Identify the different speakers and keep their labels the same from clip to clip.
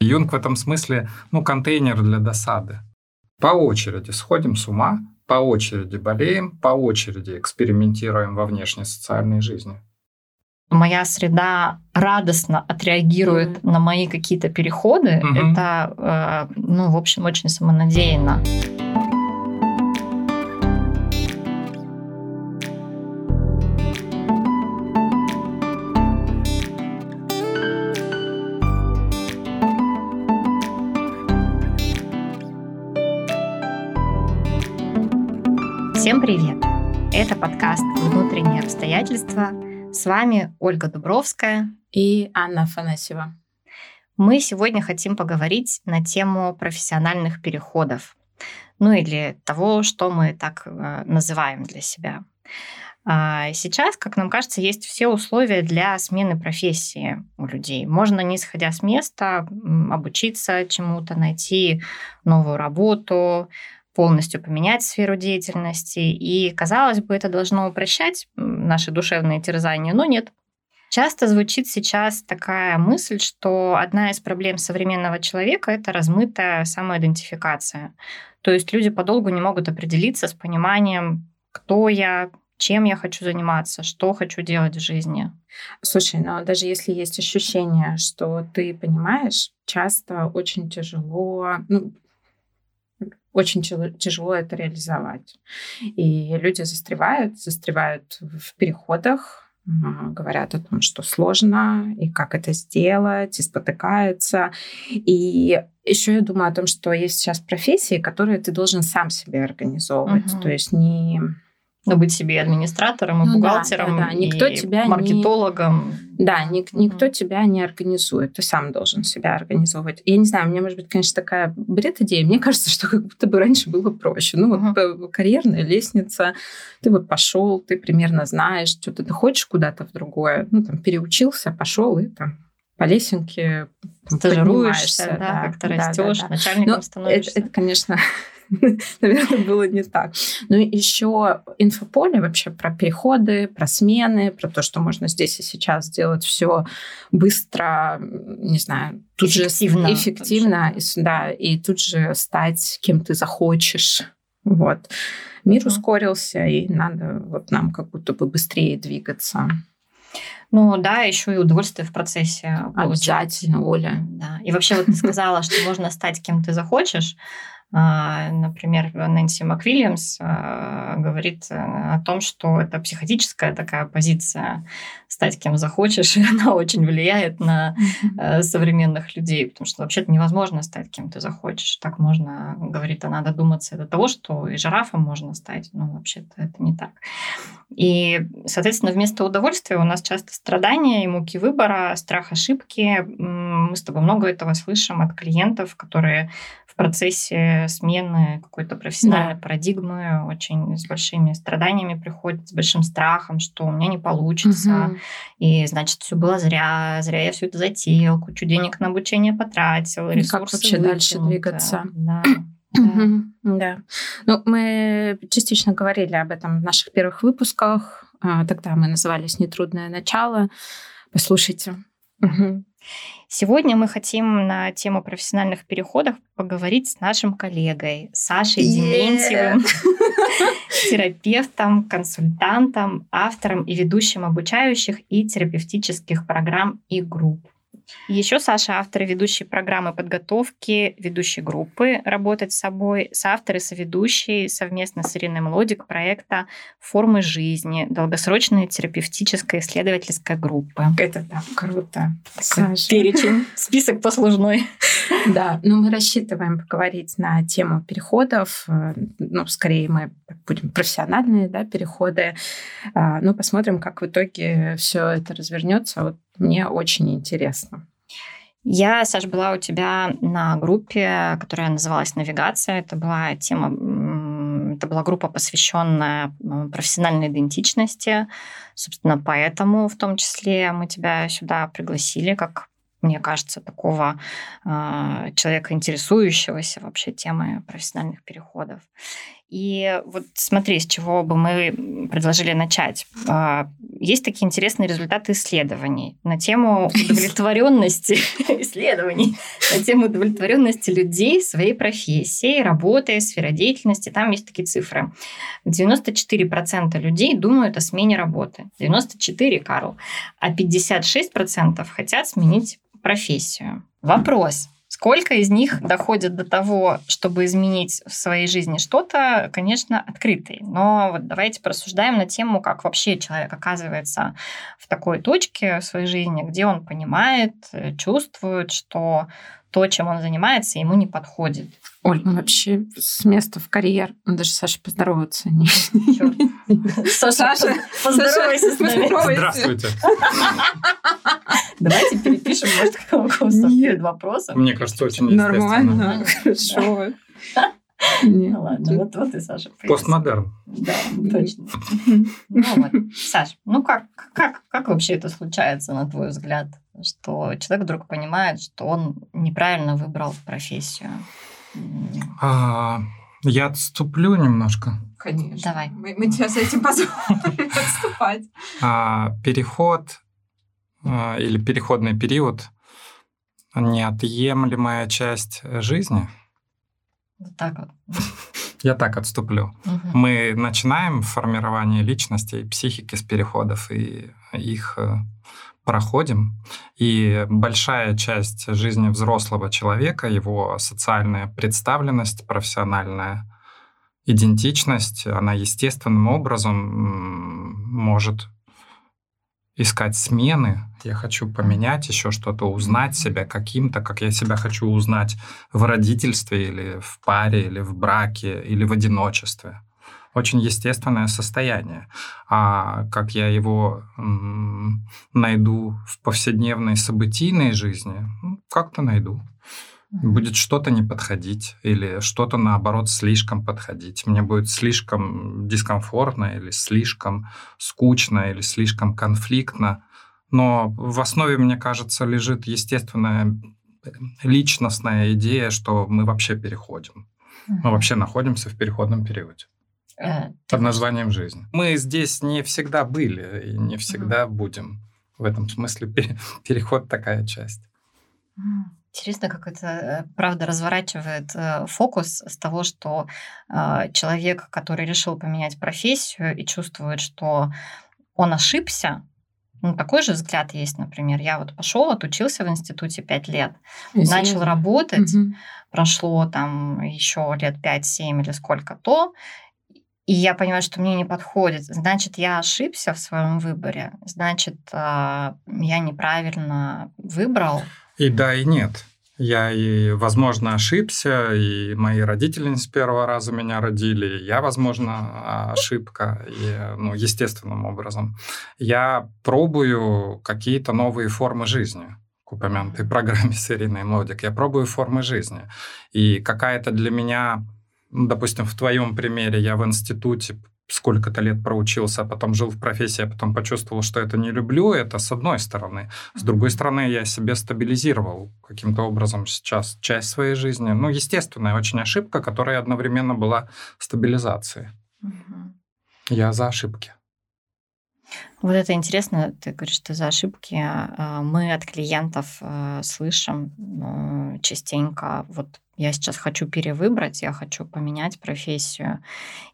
Speaker 1: Юнг в этом смысле, ну, контейнер для досады. По очереди сходим с ума, по очереди болеем, по очереди экспериментируем во внешней социальной жизни.
Speaker 2: Моя среда радостно отреагирует mm-hmm. на мои какие-то переходы. Mm-hmm. Это, э, ну, в общем, очень самонадеянно. Всем Это подкаст «Внутренние обстоятельства». С вами Ольга Дубровская
Speaker 3: и Анна Афанасьева.
Speaker 2: Мы сегодня хотим поговорить на тему профессиональных переходов, ну или того, что мы так э, называем для себя. А, сейчас, как нам кажется, есть все условия для смены профессии у людей. Можно, не сходя с места, обучиться чему-то, найти новую работу, полностью поменять сферу деятельности. И, казалось бы, это должно упрощать наши душевные терзания, но нет. Часто звучит сейчас такая мысль, что одна из проблем современного человека – это размытая самоидентификация. То есть люди подолгу не могут определиться с пониманием, кто я, чем я хочу заниматься, что хочу делать в жизни.
Speaker 3: Слушай, но даже если есть ощущение, что ты понимаешь, часто очень тяжело, ну, очень тяжело это реализовать. И люди застревают, застревают в переходах, говорят о том, что сложно и как это сделать, и спотыкаются. И еще я думаю о том, что есть сейчас профессии, которые ты должен сам себе организовывать. Угу. То есть не
Speaker 2: но быть себе администратором и ну, бухгалтером, да, да, да. Никто и тебя маркетологом.
Speaker 3: Не... Да, ник- никто mm. тебя не организует. Ты сам должен себя организовывать. Я не знаю, у меня, может быть, конечно, такая бред идея. Мне кажется, что как будто бы раньше было проще. Ну, вот mm-hmm. карьерная лестница, ты вот пошел, ты примерно знаешь, что ты, ты хочешь куда-то в другое. Ну, там, переучился, пошел и там по лесенке
Speaker 2: стажируешься, да, да, как-то да, растешь, да, да. начальником Но становишься.
Speaker 3: Это, это, конечно, наверное, было не так. Ну и еще инфополе вообще про переходы, про смены, про то, что можно здесь и сейчас сделать все быстро, не знаю, тут эффективно, же эффективно, и, да, и тут же стать кем ты захочешь. Вот. Мир mm ускорился, и надо вот нам как будто бы быстрее двигаться.
Speaker 2: Ну да, еще и удовольствие в процессе.
Speaker 3: Обязательно, Оля.
Speaker 2: Да. И вообще вот ты сказала, что можно стать кем ты захочешь. А, например, Нэнси МакВильямс а, говорит э, о том, что это психотическая такая позиция стать кем захочешь, и она очень влияет на mm-hmm. современных людей, потому что вообще-то невозможно стать кем ты захочешь. Так можно, говорит она, додуматься до того, что и жирафом можно стать, но вообще-то это не так. И, соответственно, вместо удовольствия у нас часто страдания и муки выбора, страх ошибки. Мы с тобой много этого слышим от клиентов, которые процессе смены какой-то профессиональной да. парадигмы очень с большими страданиями приходит, с большим страхом, что у меня не получится, угу. и значит все было зря, зря я все это затеял, кучу денег на обучение потратил, ресурсы
Speaker 3: Как вообще выкинут. дальше двигаться?
Speaker 2: Да.
Speaker 3: Да. да. Ну, мы частично говорили об этом в наших первых выпусках. А, тогда мы назывались «Нетрудное начало». Послушайте.
Speaker 2: Угу. Сегодня мы хотим на тему профессиональных переходов поговорить с нашим коллегой Сашей yeah. Дементьевым, терапевтом, консультантом, автором и ведущим обучающих и терапевтических программ и групп. Еще Саша автор и ведущий программы подготовки, ведущей группы «Работать с собой», соавтор и соведущий совместно с Ириной Млодик проекта «Формы жизни», долгосрочная терапевтическая исследовательская группа.
Speaker 3: Это так круто.
Speaker 2: Саша. Перечень, список послужной.
Speaker 3: Да, но мы рассчитываем поговорить на тему переходов. Ну, скорее мы будем профессиональные да, переходы. А, ну, посмотрим, как в итоге все это развернется. Вот мне очень интересно.
Speaker 2: Я, Саш, была у тебя на группе, которая называлась «Навигация». Это была тема, это была группа, посвященная профессиональной идентичности. Собственно, поэтому в том числе мы тебя сюда пригласили как мне кажется, такого э, человека, интересующегося вообще темой профессиональных переходов. И вот смотри, с чего бы мы предложили начать. А, есть такие интересные результаты исследований на тему удовлетворенности исследований на тему удовлетворенности людей своей профессией, работой, сферой деятельности. Там есть такие цифры. 94% людей думают о смене работы. 94, Карл. А 56% хотят сменить профессию. Вопрос. Сколько из них доходят до того, чтобы изменить в своей жизни что-то, конечно, открытый. Но вот давайте порассуждаем на тему, как вообще человек оказывается в такой точке в своей жизни, где он понимает, чувствует, что то, чем он занимается, ему не подходит.
Speaker 3: Оль, ну вообще с места в карьер. Ну, даже Саша поздороваться не...
Speaker 2: Саша, поздоровайся с нами.
Speaker 1: Здравствуйте.
Speaker 2: Давайте перепишем, может, какого-то перед вопросом.
Speaker 1: Мне кажется, очень
Speaker 3: Нормально, хорошо.
Speaker 2: Нет. Ну ладно, вот, вот и Саша.
Speaker 1: Постмодерн.
Speaker 2: Да, точно. Ну вот, Саш, ну как, как, как вообще это случается, на твой взгляд, что человек вдруг понимает, что он неправильно выбрал профессию?
Speaker 1: А, я отступлю немножко.
Speaker 3: Конечно.
Speaker 2: Давай.
Speaker 3: Мы, мы тебе с этим позволим отступать.
Speaker 1: А, переход или переходный период неотъемлемая часть жизни.
Speaker 2: Вот так вот.
Speaker 1: Я так отступлю.
Speaker 2: Угу.
Speaker 1: Мы начинаем формирование личности и психики с переходов, и их э, проходим. И большая часть жизни взрослого человека, его социальная представленность, профессиональная идентичность, она естественным образом может искать смены. Я хочу поменять еще что-то, узнать себя каким-то, как я себя хочу узнать в родительстве или в паре, или в браке, или в одиночестве. Очень естественное состояние. А как я его м- найду в повседневной событийной жизни, как-то найду будет что-то не подходить или что-то наоборот слишком подходить. Мне будет слишком дискомфортно или слишком скучно или слишком конфликтно. Но в основе, мне кажется, лежит естественная личностная идея, что мы вообще переходим. Мы вообще находимся в переходном периоде
Speaker 2: Э,
Speaker 1: под названием жизнь. Мы здесь не всегда были и не всегда будем. В этом смысле переход такая часть.
Speaker 2: Интересно, как это э, правда разворачивает э, фокус с того, что э, человек, который решил поменять профессию и чувствует, что он ошибся, ну, такой же взгляд есть, например. Я вот пошел, отучился в институте пять лет,
Speaker 3: Извините.
Speaker 2: начал работать,
Speaker 3: Мгм.
Speaker 2: прошло там еще лет 5-7 или сколько-то, и я понимаю, что мне не подходит. Значит, я ошибся в своем выборе, значит, я неправильно выбрал.
Speaker 1: И да, и нет. Я и, возможно, ошибся, и мои родители не с первого раза меня родили, и я, возможно, ошибка, и, ну, естественным образом. Я пробую какие-то новые формы жизни к упомянутой программе с Ириной Млодик. Я пробую формы жизни. И какая-то для меня, ну, допустим, в твоем примере, я в институте сколько-то лет проучился, а потом жил в профессии, а потом почувствовал, что это не люблю, это с одной стороны. С другой стороны, я себе стабилизировал каким-то образом сейчас часть своей жизни. Ну, естественная очень ошибка, которая одновременно была стабилизацией.
Speaker 2: Мгм.
Speaker 1: Я за ошибки.
Speaker 2: Вот это интересно, ты говоришь, что за ошибки. А, Мы от клиентов э, слышим э, частенько, вот я сейчас хочу перевыбрать, я хочу поменять профессию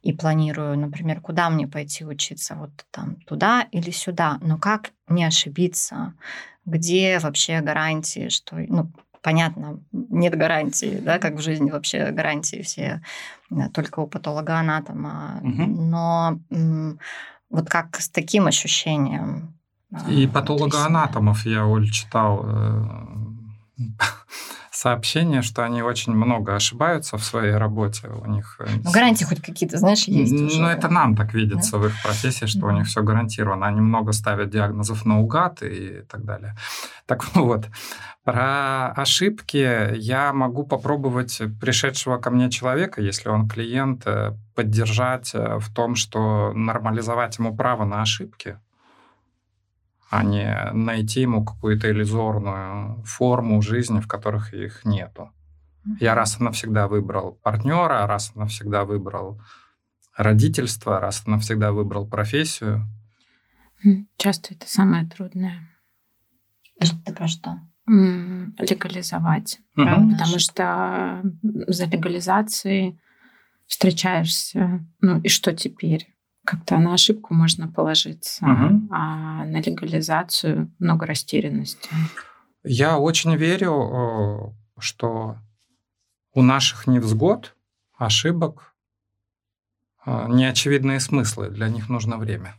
Speaker 2: и планирую, например, куда мне пойти учиться, вот там туда или сюда. Но как не ошибиться? Где вообще гарантии, что, ну, понятно, нет гарантии, да, как в жизни вообще гарантии все э, только у патологоанатома.
Speaker 1: Мгм.
Speaker 2: Но вот как с таким ощущением? а,
Speaker 1: И патологоанатомов я, Оль, читал сообщение, что они очень много ошибаются в своей работе. У них... э?
Speaker 2: Ну, гарантии хоть какие-то, знаешь, есть уже.
Speaker 1: Ну, это нам так видится в их профессии, что у
Speaker 2: Мгм.
Speaker 1: них все гарантировано. Они много ставят диагнозов наугад и так далее. Так вот, про ошибки я могу попробовать пришедшего ко мне человека, если он клиент, э, поддержать э, в том, что нормализовать ему право на ошибки, а не найти ему какую-то иллюзорную форму жизни, в которых их нету. Я раз и навсегда выбрал партнера, раз и навсегда выбрал родительство, раз ты навсегда выбрал профессию.
Speaker 3: Часто это самое трудное.
Speaker 2: Это про что?
Speaker 3: Легализовать. Угу. Потому что за легализацией встречаешься, ну и что теперь? Как-то на ошибку можно положиться, угу. а на легализацию много растерянности.
Speaker 1: Я очень верю, что у наших невзгод, ошибок а, неочевидные смыслы, для них нужно время.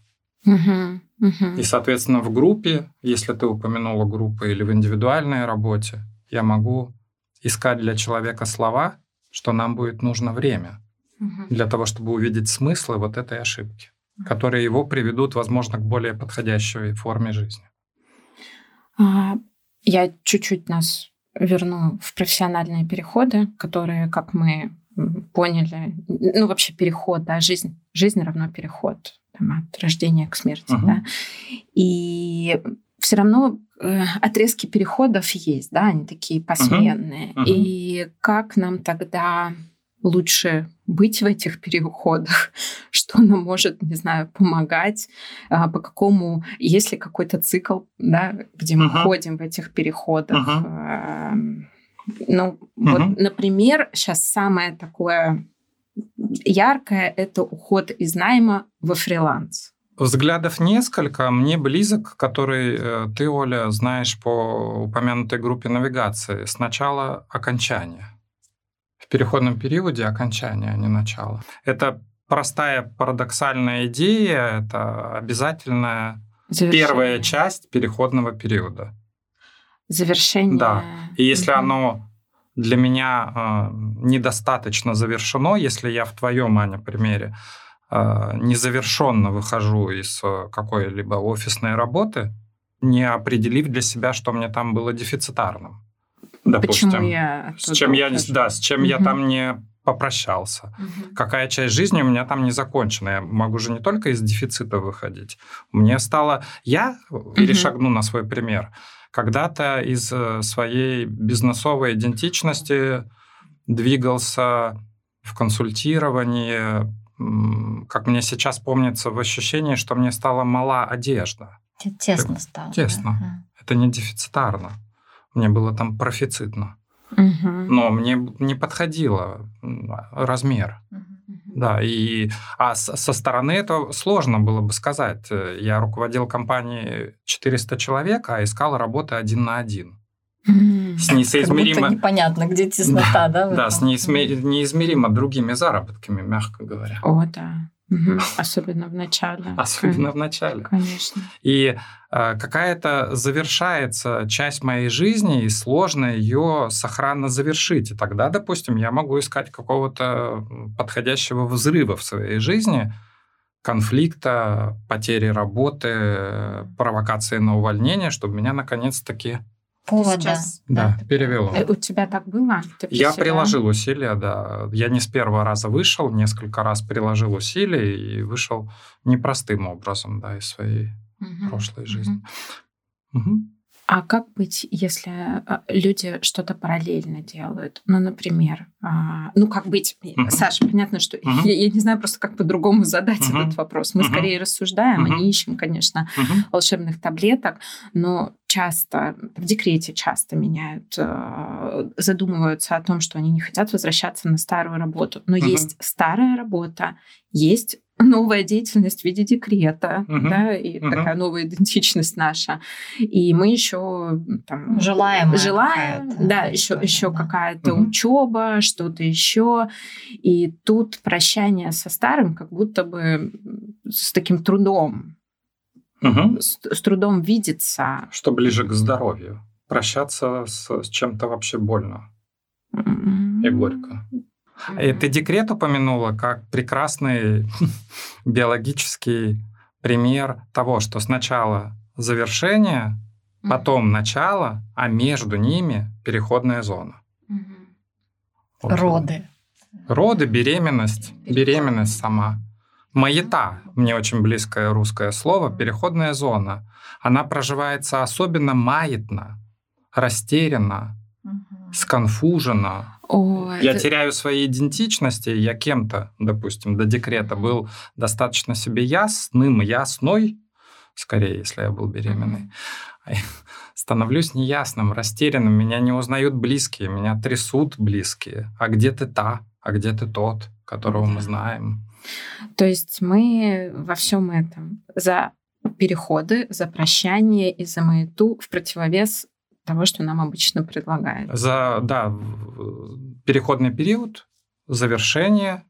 Speaker 3: Угу, угу.
Speaker 1: И, соответственно, в группе, если ты упомянула группы или в индивидуальной работе, я могу искать для человека слова, что нам будет нужно время угу. для того, чтобы увидеть смыслы вот этой ошибки, угу. которые его приведут, возможно, к более подходящей форме жизни.
Speaker 3: А, я чуть-чуть нас верну в профессиональные переходы, которые, как мы поняли, ну вообще переход, да, жизнь, жизнь равно переход там, от рождения к смерти, uh-huh. да, и все равно э, отрезки переходов есть, да, они такие посменные, uh-huh. Uh-huh. и как нам тогда лучше быть в этих переходах, что нам может, не знаю, помогать, а, по какому, есть ли какой-то цикл, да, где мы uh-huh. ходим в этих переходах. Uh-huh. Ну, uh-huh. вот, например, сейчас самое такое яркое – это уход из найма во фриланс.
Speaker 1: Взглядов несколько. Мне близок, который э, ты, Оля, знаешь по упомянутой группе навигации. Сначала окончание в переходном периоде окончание, а не начало. Это простая парадоксальная идея, это обязательная Завершение. первая часть переходного периода.
Speaker 3: Завершение.
Speaker 1: Да. И если угу. оно для меня э, недостаточно завершено, если я в твоем, Аня, примере э, незавершенно выхожу из э, какой-либо офисной работы, не определив для себя, что мне там было дефицитарным допустим.
Speaker 3: Почему я
Speaker 1: с чем я, да, с чем угу. я там не попрощался. Угу. Какая часть жизни у меня там не закончена. Я могу же не только из дефицита выходить. Мне стало... Я угу. перешагну на свой пример. Когда-то из э, своей бизнесовой идентичности двигался в консультировании, как мне сейчас помнится, в ощущении, что мне стала мала одежда.
Speaker 2: Тесно стало.
Speaker 1: Тесно. Да. Это не дефицитарно. Мне было там профицитно.
Speaker 3: Угу.
Speaker 1: Но мне не подходило размер. Угу. Да, и а со стороны этого сложно было бы сказать. Я руководил компанией 400 человек, а искал работы один на один.
Speaker 2: С несоизмеримо... Как непонятно, где теснота, да?
Speaker 1: Да, да с неизмеримо другими заработками, мягко говоря.
Speaker 3: О, да. Угу. Особенно в начале.
Speaker 1: Особенно в начале.
Speaker 3: Конечно.
Speaker 1: И э, какая-то завершается часть моей жизни, и сложно ее сохранно завершить. И тогда, допустим, я могу искать какого-то подходящего взрыва в своей жизни, конфликта, потери работы, провокации на увольнение, чтобы меня наконец-таки
Speaker 2: повода. Сейчас,
Speaker 1: да, да, перевело.
Speaker 3: Э, у тебя так было?
Speaker 1: Ты я приложил усилия, да. Я не с первого раза вышел, несколько раз приложил усилия и вышел непростым образом, да, из своей угу. прошлой жизни.
Speaker 3: Угу. Угу. А как быть, если а, люди что-то параллельно делают? Ну, например, а, ну, как быть? Uh-huh. Саша, понятно, что uh-huh. я, я не знаю просто, как по-другому задать uh-huh. этот вопрос. Мы uh-huh. скорее рассуждаем, uh-huh. а не ищем, конечно, uh-huh. волшебных таблеток, но часто, в декрете часто меняют, а, задумываются о том, что они не хотят возвращаться на старую работу. Но uh-huh. есть старая работа, есть новая деятельность в виде декрета, угу. да, и угу. такая новая идентичность наша. И мы еще там
Speaker 2: желаем,
Speaker 3: желаем, да, еще еще да. какая-то угу. учеба, что-то еще. И тут прощание со старым, как будто бы с таким трудом, угу. с, с трудом видится.
Speaker 1: Что ближе к здоровью. Прощаться с, с чем-то вообще больно и горько. И ты декрет упомянула как прекрасный биологический пример того, что сначала завершение, потом начало, а между ними переходная зона.
Speaker 2: Роды.
Speaker 1: Роды, беременность, беременность сама. Маята, мне очень близкое русское слово, переходная зона. Она проживается особенно маятно, растерянно, сконфужена,
Speaker 3: О,
Speaker 1: Я
Speaker 3: это-
Speaker 1: теряю свои идентичности, я кем-то, допустим, до декрета был достаточно себе ясным, ясной, скорее, если я был беременный. Становлюсь неясным, растерянным, меня не узнают близкие, меня трясут близкие. А где ты та, а где ты тот, которого мы
Speaker 3: Да.
Speaker 1: знаем?
Speaker 3: То есть мы во всем этом за переходы, за прощание и за маяту в противовес того, что нам обычно предлагают.
Speaker 1: За, да, переходный период, завершение,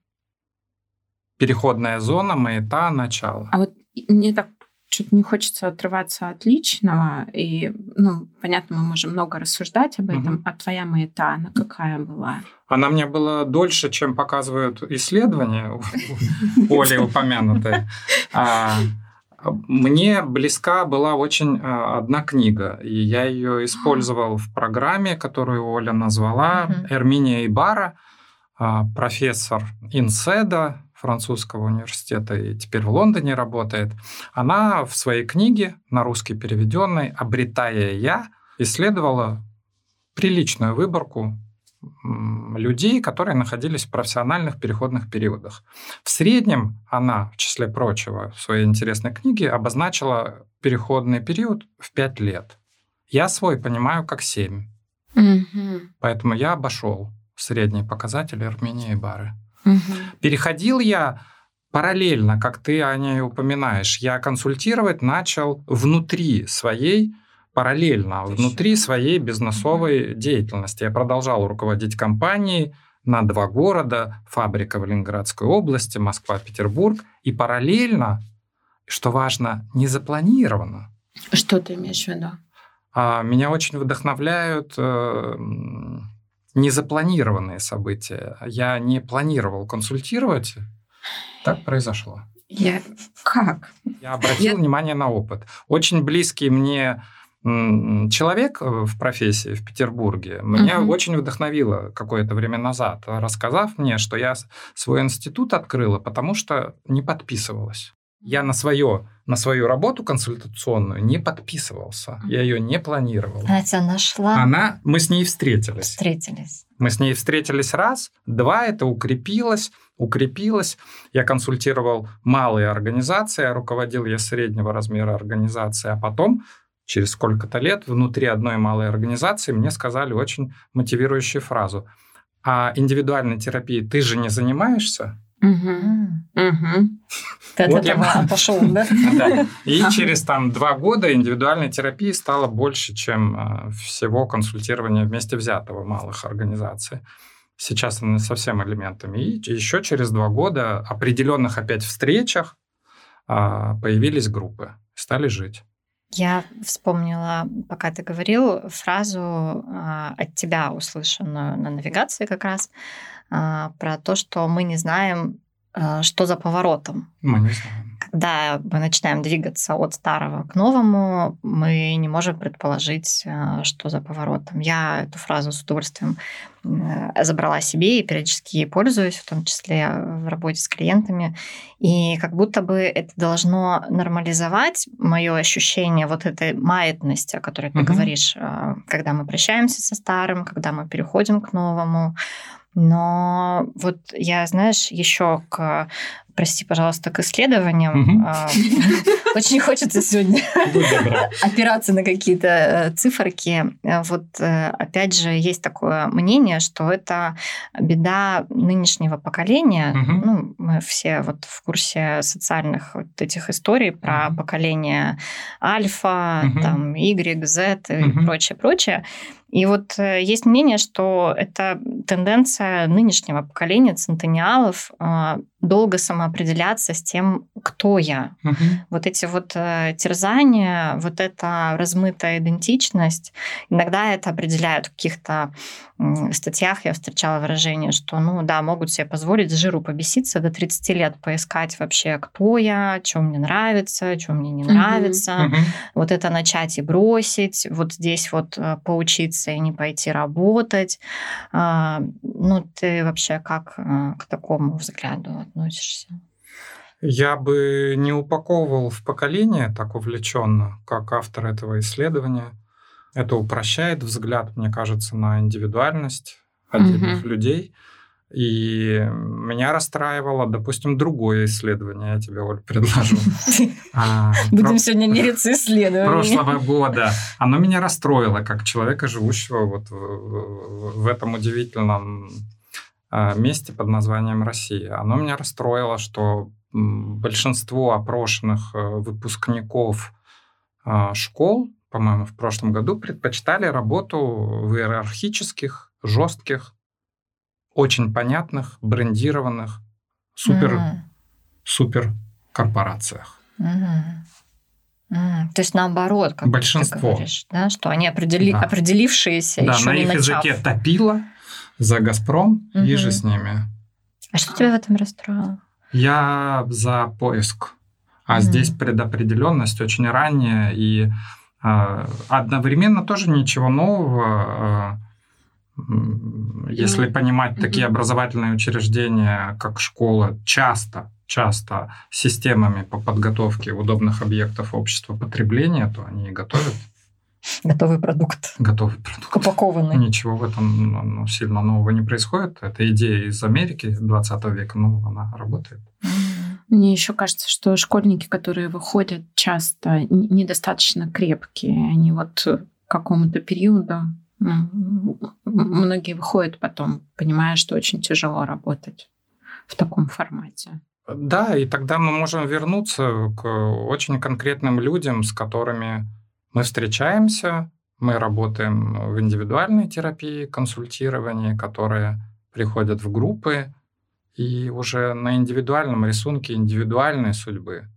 Speaker 1: переходная зона, маята, начало.
Speaker 3: А вот мне так что-то не хочется отрываться от личного. И, ну, понятно, мы можем много рассуждать об этом.
Speaker 1: Мгм.
Speaker 3: А твоя маята, она какая была?
Speaker 1: Она мне была дольше, чем показывают исследования, Оли упомянутые. А, Мне близка была очень а, одна книга, и я ее использовал в программе, которую Оля назвала. «Эрминия Ибара», а, профессор Инседа французского университета и теперь в Лондоне работает. Она в своей книге, на русский переведенной, «Обретая я», исследовала приличную выборку людей, которые находились в профессиональных переходных периодах. В среднем она, в числе прочего, в своей интересной книге обозначила переходный период в 5 лет. Я свой понимаю как 7,
Speaker 3: Мгм.
Speaker 1: поэтому я обошел средний показатель Армении и Бары.
Speaker 3: Мгм.
Speaker 1: Переходил я параллельно, как ты о ней упоминаешь. Я консультировать начал внутри своей, параллельно, внутри своей бизнесовой деятельности. Я продолжал руководить компанией на два города, фабрика в Ленинградской области, Москва, Петербург. И параллельно, что важно, не запланировано.
Speaker 3: Что ты имеешь в виду?
Speaker 1: А меня очень вдохновляют э, незапланированные события. Я не планировал консультировать. Так произошло.
Speaker 3: Я... Как?
Speaker 1: Я обратил
Speaker 3: Я-
Speaker 1: внимание на опыт. Очень близкий мне человек э, в профессии в Петербурге меня
Speaker 3: Мгм.
Speaker 1: очень вдохновило какое-то время назад, рассказав мне, что я свой институт открыла, потому что не подписывалась. Я на, свое, на свою работу консультационную не подписывался. Я ее не планировал.
Speaker 2: Она тебя нашла,
Speaker 1: Она, мы с ней встретились.
Speaker 2: встретились.
Speaker 1: Мы с ней встретились раз, два, это укрепилось, укрепилось. Я консультировал малые организации, руководил я среднего размера организации, а потом через сколько-то лет внутри одной малой организации мне сказали очень мотивирующую фразу. А индивидуальной терапией ты же не занимаешься?
Speaker 2: Ты от
Speaker 1: Вот я-
Speaker 2: этого пошел, да?
Speaker 1: Да. И через там два года индивидуальной терапии стало больше, чем э, всего консультирования вместе взятого малых организаций. Сейчас она со всеми элементами. И еще через два года определенных опять встречах а, появились группы, стали жить.
Speaker 2: Я вспомнила, пока ты говорил, фразу а, от тебя услышанную на навигации как раз а, про то, что мы не знаем, а, что за поворотом.
Speaker 1: Мы не знаем.
Speaker 2: Когда мы начинаем двигаться от старого к новому, мы не можем предположить, а, что за поворотом. Я эту фразу с удовольствием э, забрала себе и периодически ей пользуюсь, в том числе в работе с клиентами. И как будто бы это должно нормализовать мое ощущение вот этой маятности, о которой ты
Speaker 1: Мгм.
Speaker 2: говоришь, когда мы прощаемся со старым, когда мы переходим к новому. Но вот я, знаешь, еще к прости, пожалуйста, к исследованиям. А, Очень хочется сегодня опираться на какие-то э, циферки. Э, Вот э, опять же есть такое мнение, что это беда нынешнего поколения. Ну, мы все вот в курсе социальных вот этих историй про поколение альфа, там Y, Z и прочее, прочее. И вот э, есть мнение, что это тенденция нынешнего поколения центениалов э, долго самоопределяться с тем, кто я,
Speaker 1: Мгм.
Speaker 2: вот эти вот э, терзания, вот эта размытая идентичность, иногда это определяют в каких-то статьях, я встречала выражение, что, ну да, могут себе позволить жиру побеситься до 30 лет, поискать вообще, кто я, что мне нравится, что мне не нравится,
Speaker 1: Мгм.
Speaker 2: вот это начать и бросить, вот здесь вот э, поучиться и не пойти работать. А, Ну, ты вообще как э, к такому взгляду относишься?
Speaker 1: Я бы не упаковывал в поколение так увлеченно, как автор этого исследования. Это упрощает взгляд, мне кажется, на индивидуальность, отдельных угу. людей. И меня расстраивало, допустим, другое исследование, я тебе, Оль, предложу.
Speaker 2: А, Будем сегодня мериться исследованиями.
Speaker 1: Прошлого года. Оно меня расстроило, как человека, живущего вот в этом удивительном а, месте под названием Россия. Оно меня расстроило, что большинство опрошенных э, выпускников а, школ, по-моему, в прошлом году предпочитали работу в иерархических, жестких очень понятных, брендированных, супер, mm. супер корпорациях.
Speaker 2: Mm. Mm. То есть наоборот, как
Speaker 1: Большинство.
Speaker 2: ты говоришь, да, что они определи... да. определившиеся
Speaker 1: да,
Speaker 2: еще
Speaker 1: на
Speaker 2: не
Speaker 1: их
Speaker 2: начав.
Speaker 1: языке топило за Газпром mm-hmm. и же с ними.
Speaker 2: А что тебя в этом расстроило?
Speaker 1: Я за поиск. А mm-hmm. здесь предопределенность очень ранняя и э, одновременно тоже ничего нового. Э, если понимать mm-hmm. такие образовательные учреждения, как школа, часто, часто системами по подготовке удобных объектов общества потребления, то они и готовят.
Speaker 2: Готовый продукт.
Speaker 1: Готовый продукт.
Speaker 2: Упакованный.
Speaker 1: Ничего в этом ну, ну сильно нового не происходит. Это идея из Америки 20 века, ну, она работает.
Speaker 3: Мне еще кажется, что школьники, которые выходят, часто недостаточно крепкие. Они вот к какому-то периоду Многие выходят потом, понимая, что очень тяжело работать в таком формате.
Speaker 1: Да, и тогда мы можем вернуться к очень конкретным людям, с которыми мы встречаемся, мы работаем в индивидуальной терапии, консультировании, которые приходят в группы, и уже на индивидуальном рисунке индивидуальной судьбы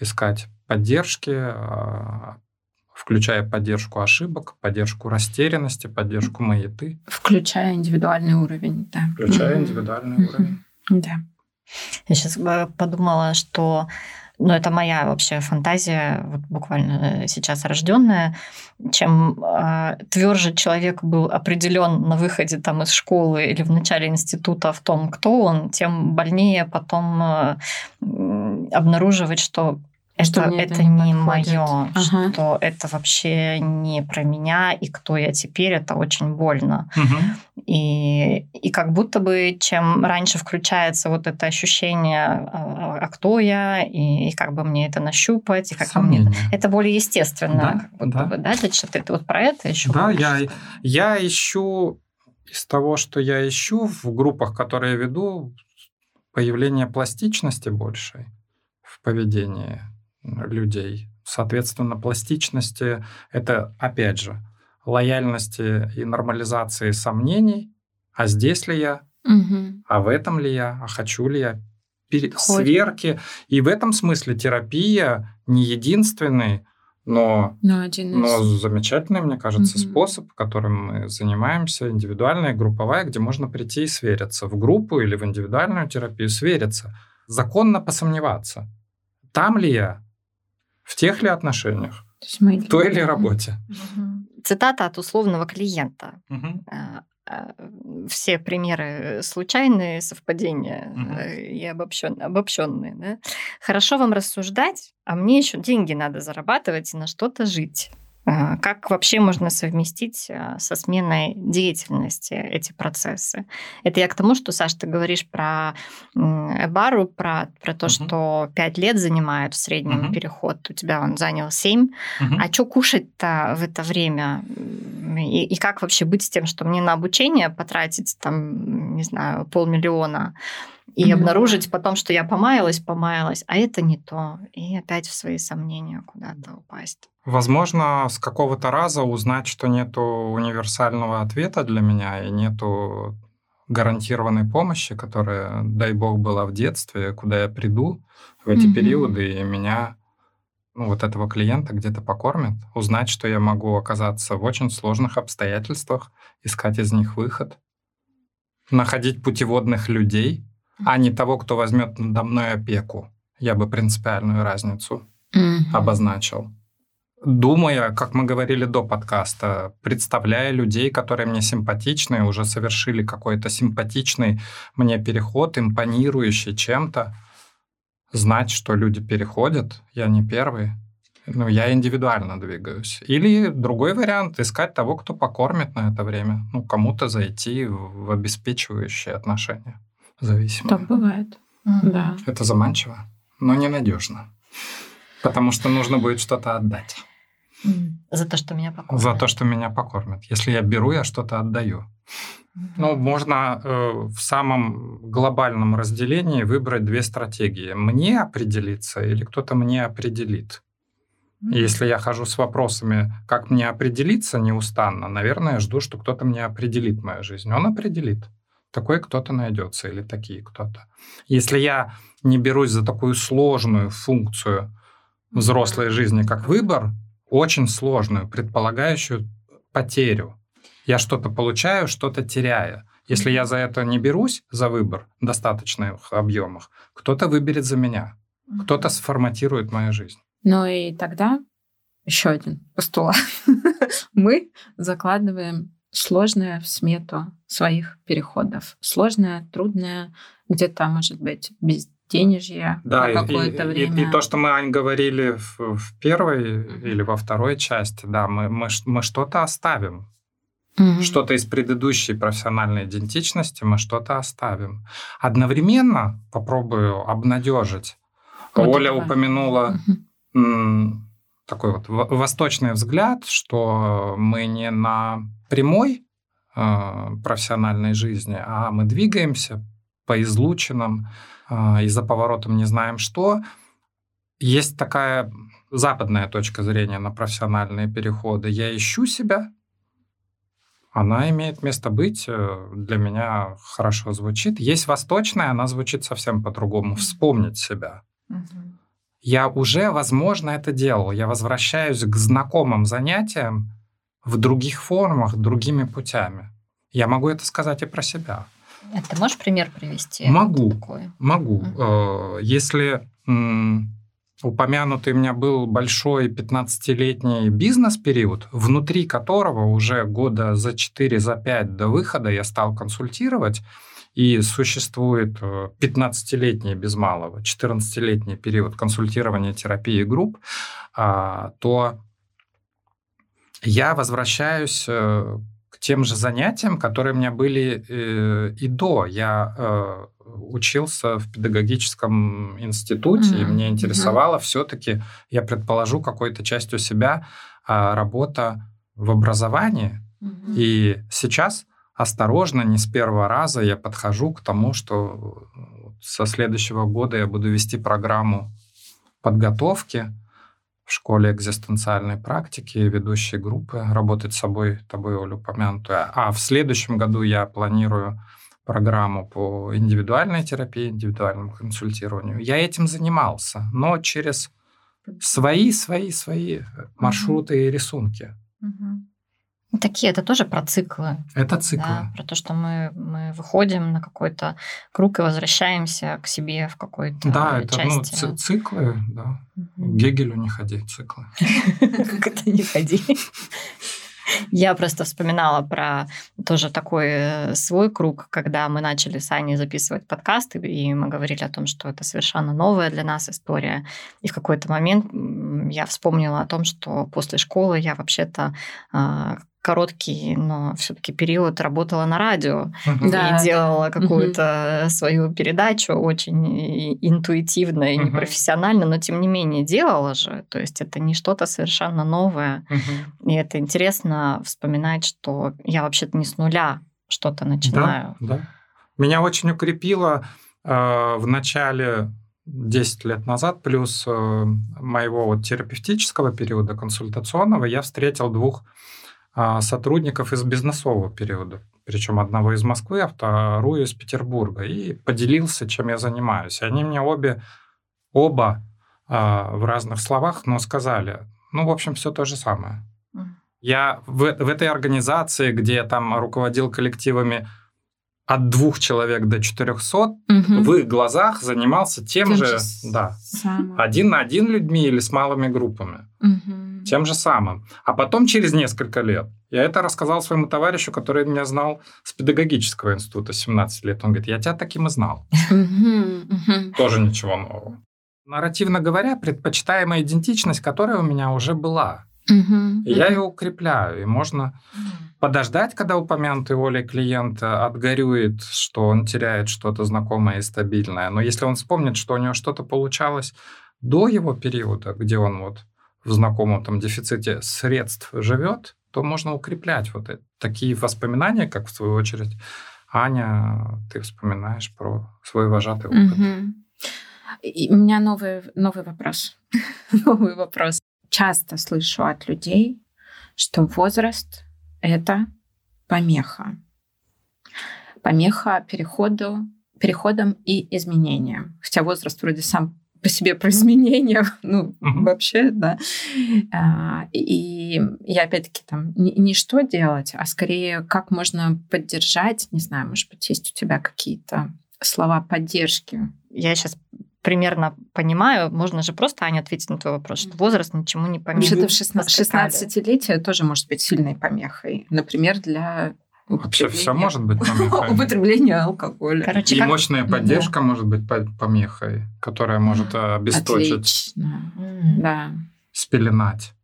Speaker 1: искать поддержки, а, включая поддержку ошибок, поддержку растерянности, поддержку маяты.
Speaker 3: Включая индивидуальный уровень, да.
Speaker 1: Включая mm-hmm. индивидуальный mm-hmm. уровень.
Speaker 3: Да.
Speaker 2: Я сейчас подумала, что ну, это моя вообще фантазия, вот буквально сейчас рожденная. Чем э, тверже человек был определен на выходе там из школы или в начале института в том, кто он, тем больнее потом э, обнаруживать, что что это, это, это не, мое, ага. что это вообще не про меня, и кто я теперь, это очень больно. Угу. И, и как будто бы чем раньше включается вот это ощущение, а, а кто я, и, и как бы мне это нащупать, и как мне это, более естественно. Да, да. Бы, да? Значит, ты, ты вот про это еще
Speaker 1: Да, я, я ищу из того, что я ищу в группах, которые я веду, появление пластичности большей в поведении людей. Соответственно, пластичности — это, опять же, лояльности и нормализации сомнений. А здесь ли я? Угу. А в этом ли я? А хочу ли я? Пере... Сверки. И в этом смысле терапия не единственный, но,
Speaker 3: но, один из...
Speaker 1: но замечательный, мне кажется, угу. способ, которым мы занимаемся, индивидуальная, групповая, где можно прийти и свериться в группу или в индивидуальную терапию, свериться, законно посомневаться. Там ли я? В тех ли отношениях? В той ли работе?
Speaker 2: Цитата от условного клиента. Все примеры случайные, совпадения угу. и обобщенные. обобщенные да? Хорошо вам рассуждать, а мне еще деньги надо зарабатывать и на что-то жить. А, как вообще можно совместить а, со сменой деятельности эти процессы? Это я к тому, что, Саш, ты говоришь про Эбару, про, про то, угу. что 5 лет занимает в среднем угу. переход, у тебя он занял 7. Угу. А что кушать-то в это время? И, и как вообще быть с тем, что мне на обучение потратить, там, не знаю, полмиллиона, и mm-hmm. обнаружить потом, что я помаялась, помаялась, а это не то, и опять в свои сомнения куда-то упасть.
Speaker 1: Возможно, с какого-то раза узнать, что нету универсального ответа для меня и нету гарантированной помощи, которая, дай бог, была в детстве, куда я приду в эти mm-hmm. периоды, и меня, ну, вот этого клиента где-то покормят, узнать, что я могу оказаться в очень сложных обстоятельствах, искать из них выход, находить путеводных людей, а не того, кто возьмет надо мной опеку. Я бы принципиальную разницу mm-hmm. обозначил. Думая, как мы говорили до подкаста, представляя людей, которые мне симпатичны, уже совершили какой-то симпатичный мне переход, импонирующий чем-то, знать, что люди переходят, я не первый. Ну, я индивидуально двигаюсь. Или другой вариант – искать того, кто покормит на это время. Ну, кому-то зайти в обеспечивающие отношения зависимые.
Speaker 3: Так бывает, mm-hmm. да.
Speaker 1: Это заманчиво, но ненадежно. Потому что нужно будет что-то отдать.
Speaker 2: За то, что меня покормят.
Speaker 1: За то, что меня покормят. Если я беру, я что-то отдаю. Ну, можно э, в самом глобальном разделении выбрать две стратегии. Мне определиться или кто-то мне определит. Если я хожу с вопросами, как мне определиться неустанно, наверное, я жду, что кто-то мне определит мою жизнь. Он определит. Такой кто-то найдется или такие кто-то. Если я не берусь за такую сложную функцию взрослой жизни, как выбор, очень сложную, предполагающую потерю. Я что-то получаю, что-то теряю. Если я за это не берусь, за выбор в достаточных объемах, кто-то выберет за меня, кто-то сформатирует мою жизнь.
Speaker 3: Ну и тогда еще один постулат. Мы закладываем сложное в смету своих переходов. Сложное, трудное, где-то, может быть, без денежья
Speaker 1: да, на какое-то время. И, и то, что мы, Ань, говорили в, в первой mm-hmm. или во второй части, да, мы, мы, мы что-то оставим. Mm-hmm. Что-то из предыдущей профессиональной идентичности мы что-то оставим. Одновременно попробую обнадежить. Вот Оля давай. упомянула mm-hmm такой вот восточный взгляд, что мы не на прямой э, профессиональной жизни, а мы двигаемся по излучинам э, и за поворотом не знаем что. Есть такая западная точка зрения на профессиональные переходы. Я ищу себя, она имеет место быть, э, для меня хорошо звучит. Есть восточная, она звучит совсем по-другому. Вспомнить себя. Угу я уже, возможно, это делал. Я возвращаюсь к знакомым занятиям в других формах, другими путями. Я могу это сказать и про себя.
Speaker 2: А ты можешь пример привести?
Speaker 1: Могу. Такой? Могу. Mm. Если упомянутый у меня был большой 15-летний бизнес-период, внутри которого уже года за 4, за 5 до выхода я стал консультировать, и существует 15-летний э, без малого, 14-летний период консультирования терапии групп, а, то я возвращаюсь э, к тем же занятиям, которые у меня были э, и до. Я учился в педагогическом институте, mm-hmm. и мне интересовало mm-hmm. все-таки, я предположу, какой-то частью себя а, работа в образовании. Mm-hmm. И сейчас осторожно, не с первого раза я подхожу к тому, что со следующего года я буду вести программу подготовки в школе экзистенциальной практики, ведущей группы, работать с собой, тобой, Оля, упомянутую. А в следующем году я планирую программу по индивидуальной терапии, индивидуальному консультированию. Я этим занимался, но через свои, свои, свои маршруты угу. и рисунки.
Speaker 2: Угу. Такие, это тоже про циклы.
Speaker 1: Это циклы. Да,
Speaker 2: про то, что мы, мы выходим на какой-то круг и возвращаемся к себе в какой-то
Speaker 1: Да, это ну, части. Ну, циклы, да. Угу. Гегелю не ходи, циклы.
Speaker 2: Как это не ходи? Я просто вспоминала про тоже такой э, свой круг, когда мы начали с Аней записывать подкасты, и мы говорили о том, что это совершенно новая для нас история. И в какой-то момент я вспомнила о том, что после школы я вообще-то а, короткий, но все-таки период работала на радио да, и делала какую-то угу. свою передачу очень интуитивно и непрофессионально, но тем не менее делала же. То есть это не что-то совершенно новое. Угу. И это интересно вспоминать, что я вообще-то не с нуля что-то начинаю.
Speaker 1: Да, да. Меня очень укрепило э, в начале 10 лет назад, плюс э, моего вот терапевтического периода, консультационного, я встретил двух сотрудников из бизнесового периода, причем одного из Москвы, а вторую из Петербурга, и поделился, чем я занимаюсь. Они мне обе, оба а, в разных словах, но сказали, ну, в общем, все то же самое. Я в, в этой организации, где я там руководил коллективами от двух человек до 400, угу. в их глазах занимался тем, тем же, же да, один на один людьми или с малыми группами. Угу тем же самым. А потом, через несколько лет, я это рассказал своему товарищу, который меня знал с педагогического института 17 лет. Он говорит, я тебя таким и знал. Тоже ничего нового. Нарративно говоря, предпочитаемая идентичность, которая у меня уже была. И я ее укрепляю. И можно подождать, когда упомянутый Олей клиент отгорюет, что он теряет что-то знакомое и стабильное. Но если он вспомнит, что у него что-то получалось до его периода, где он вот в знакомом там дефиците средств живет, то можно укреплять вот это- такие воспоминания, как в свою очередь Аня, ты вспоминаешь про свой вожатый опыт.
Speaker 3: Мгм. И у меня новый, новый вопрос. новый вопрос. Часто слышу от людей, что возраст — это помеха. Помеха переходу, переходам и изменениям. Хотя возраст вроде сам по себе про изменения, ну,
Speaker 1: Мгм.
Speaker 3: вообще, да. А, И я опять-таки там не, не что делать, а скорее как можно поддержать, не знаю, может быть, есть у тебя какие-то слова поддержки.
Speaker 2: Я сейчас примерно понимаю, можно же просто, Аня, ответить на твой вопрос, что возраст ничему не поменял.
Speaker 3: Вообще-то в 16 16-летие тоже может быть сильной помехой. Например, для
Speaker 1: Вообще все может быть помехой.
Speaker 3: употребления алкоголя.
Speaker 2: Короче,
Speaker 1: И
Speaker 2: как-
Speaker 1: мощная поддержка может быть по- помехой, которая может э, обесточить,
Speaker 3: Отлично. Да.
Speaker 1: спеленать.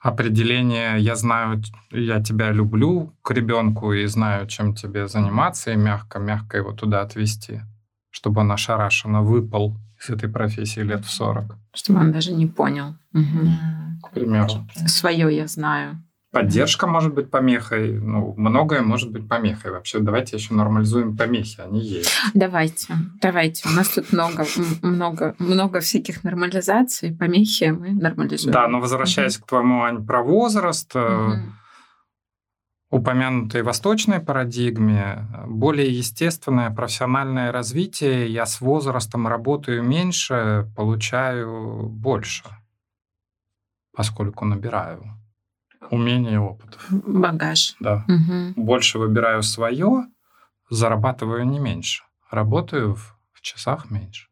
Speaker 1: Определение «я знаю, я тебя люблю» к ребенку и знаю, чем тебе заниматься, и мягко-мягко его туда отвести, чтобы он ошарашенно выпал из этой профессии лет в 40,
Speaker 3: Чтобы он даже не понял. Мгм.
Speaker 1: к примеру.
Speaker 3: Свое я знаю.
Speaker 1: Поддержка может быть помехой, ну, многое может быть помехой. Вообще, давайте еще нормализуем помехи, они есть.
Speaker 3: Давайте, давайте. У нас тут много, много, много всяких нормализаций. Помехи мы нормализуем.
Speaker 1: Да, но возвращаясь к твоему, Ань, про возраст, э, упомянутой восточной парадигме, более естественное профессиональное развитие, я с возрастом работаю меньше, получаю больше, поскольку набираю умений и опытов.
Speaker 3: Багаж.
Speaker 1: Да.
Speaker 3: Мгм.
Speaker 1: Больше выбираю свое, зарабатываю не меньше. Работаю в, в часах меньше.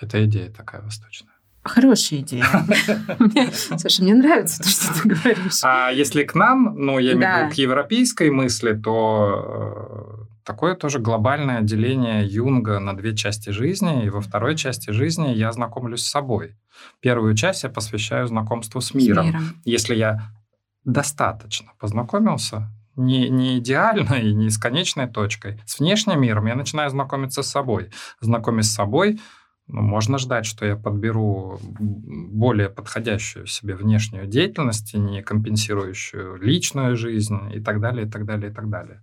Speaker 1: Это идея такая восточная.
Speaker 3: Хорошая идея. Слушай, мне нравится то, что ты говоришь.
Speaker 1: А если к нам, ну, я имею в виду к европейской мысли, то э, такое тоже глобальное деление Юнга на две части жизни. И во второй части жизни я знакомлюсь с собой. Первую часть я посвящаю знакомству с
Speaker 3: С
Speaker 1: миром.
Speaker 3: миром.
Speaker 1: Если я достаточно познакомился, не, не идеально и не с конечной точкой, с внешним миром я начинаю знакомиться с собой. Знакомясь с собой, ну, можно ждать, что я подберу более подходящую себе внешнюю деятельность, не компенсирующую личную жизнь и так далее, и так далее, и так далее.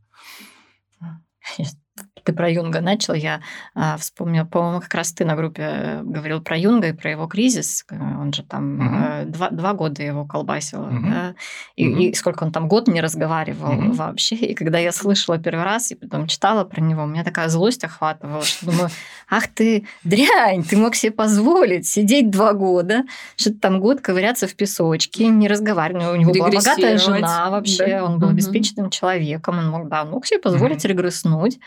Speaker 2: just Ты про Юнга начал, я а, вспомнила, по-моему, как раз ты на группе э, говорил про Юнга и про его кризис. Э, Он же там э, два, два года его колбасило,
Speaker 1: Мгм.
Speaker 2: да? И,
Speaker 1: Мгм.
Speaker 2: и сколько он там год не разговаривал
Speaker 1: Мгм.
Speaker 2: вообще. И когда я слышала первый раз и потом читала про него, у меня такая злость охватывала, что думаю, ах ты дрянь, ты мог себе позволить сидеть два года, что-то там год ковыряться в песочке, не разговаривать. У него была богатая жена вообще,
Speaker 3: да.
Speaker 2: он был
Speaker 3: Мгм.
Speaker 2: обеспеченным человеком, он мог, да, он мог себе позволить
Speaker 1: Мгм.
Speaker 2: регресснуть.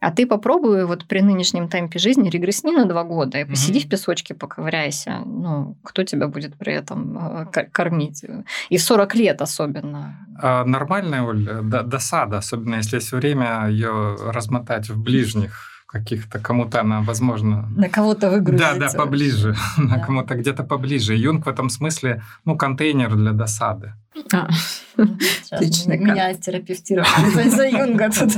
Speaker 2: А ты попробуй вот при нынешнем темпе жизни регресни на два года и посиди
Speaker 1: Мгм.
Speaker 2: в песочке, поковыряйся. Ну, кто тебя будет при этом э, ко- кормить? И в 40 лет особенно.
Speaker 1: А нормальная, Оль, д- досада, особенно если есть время ее размотать в ближних каких-то, кому-то она, возможно,
Speaker 2: На кого-то
Speaker 1: Да,
Speaker 2: выгрузиться.
Speaker 1: да, поближе. На
Speaker 2: Да.
Speaker 1: кому-то где-то поближе. Юнг в этом смысле, ну, контейнер для досады.
Speaker 3: А, Отличный
Speaker 2: меня терапевтировали за, за Юнга тут.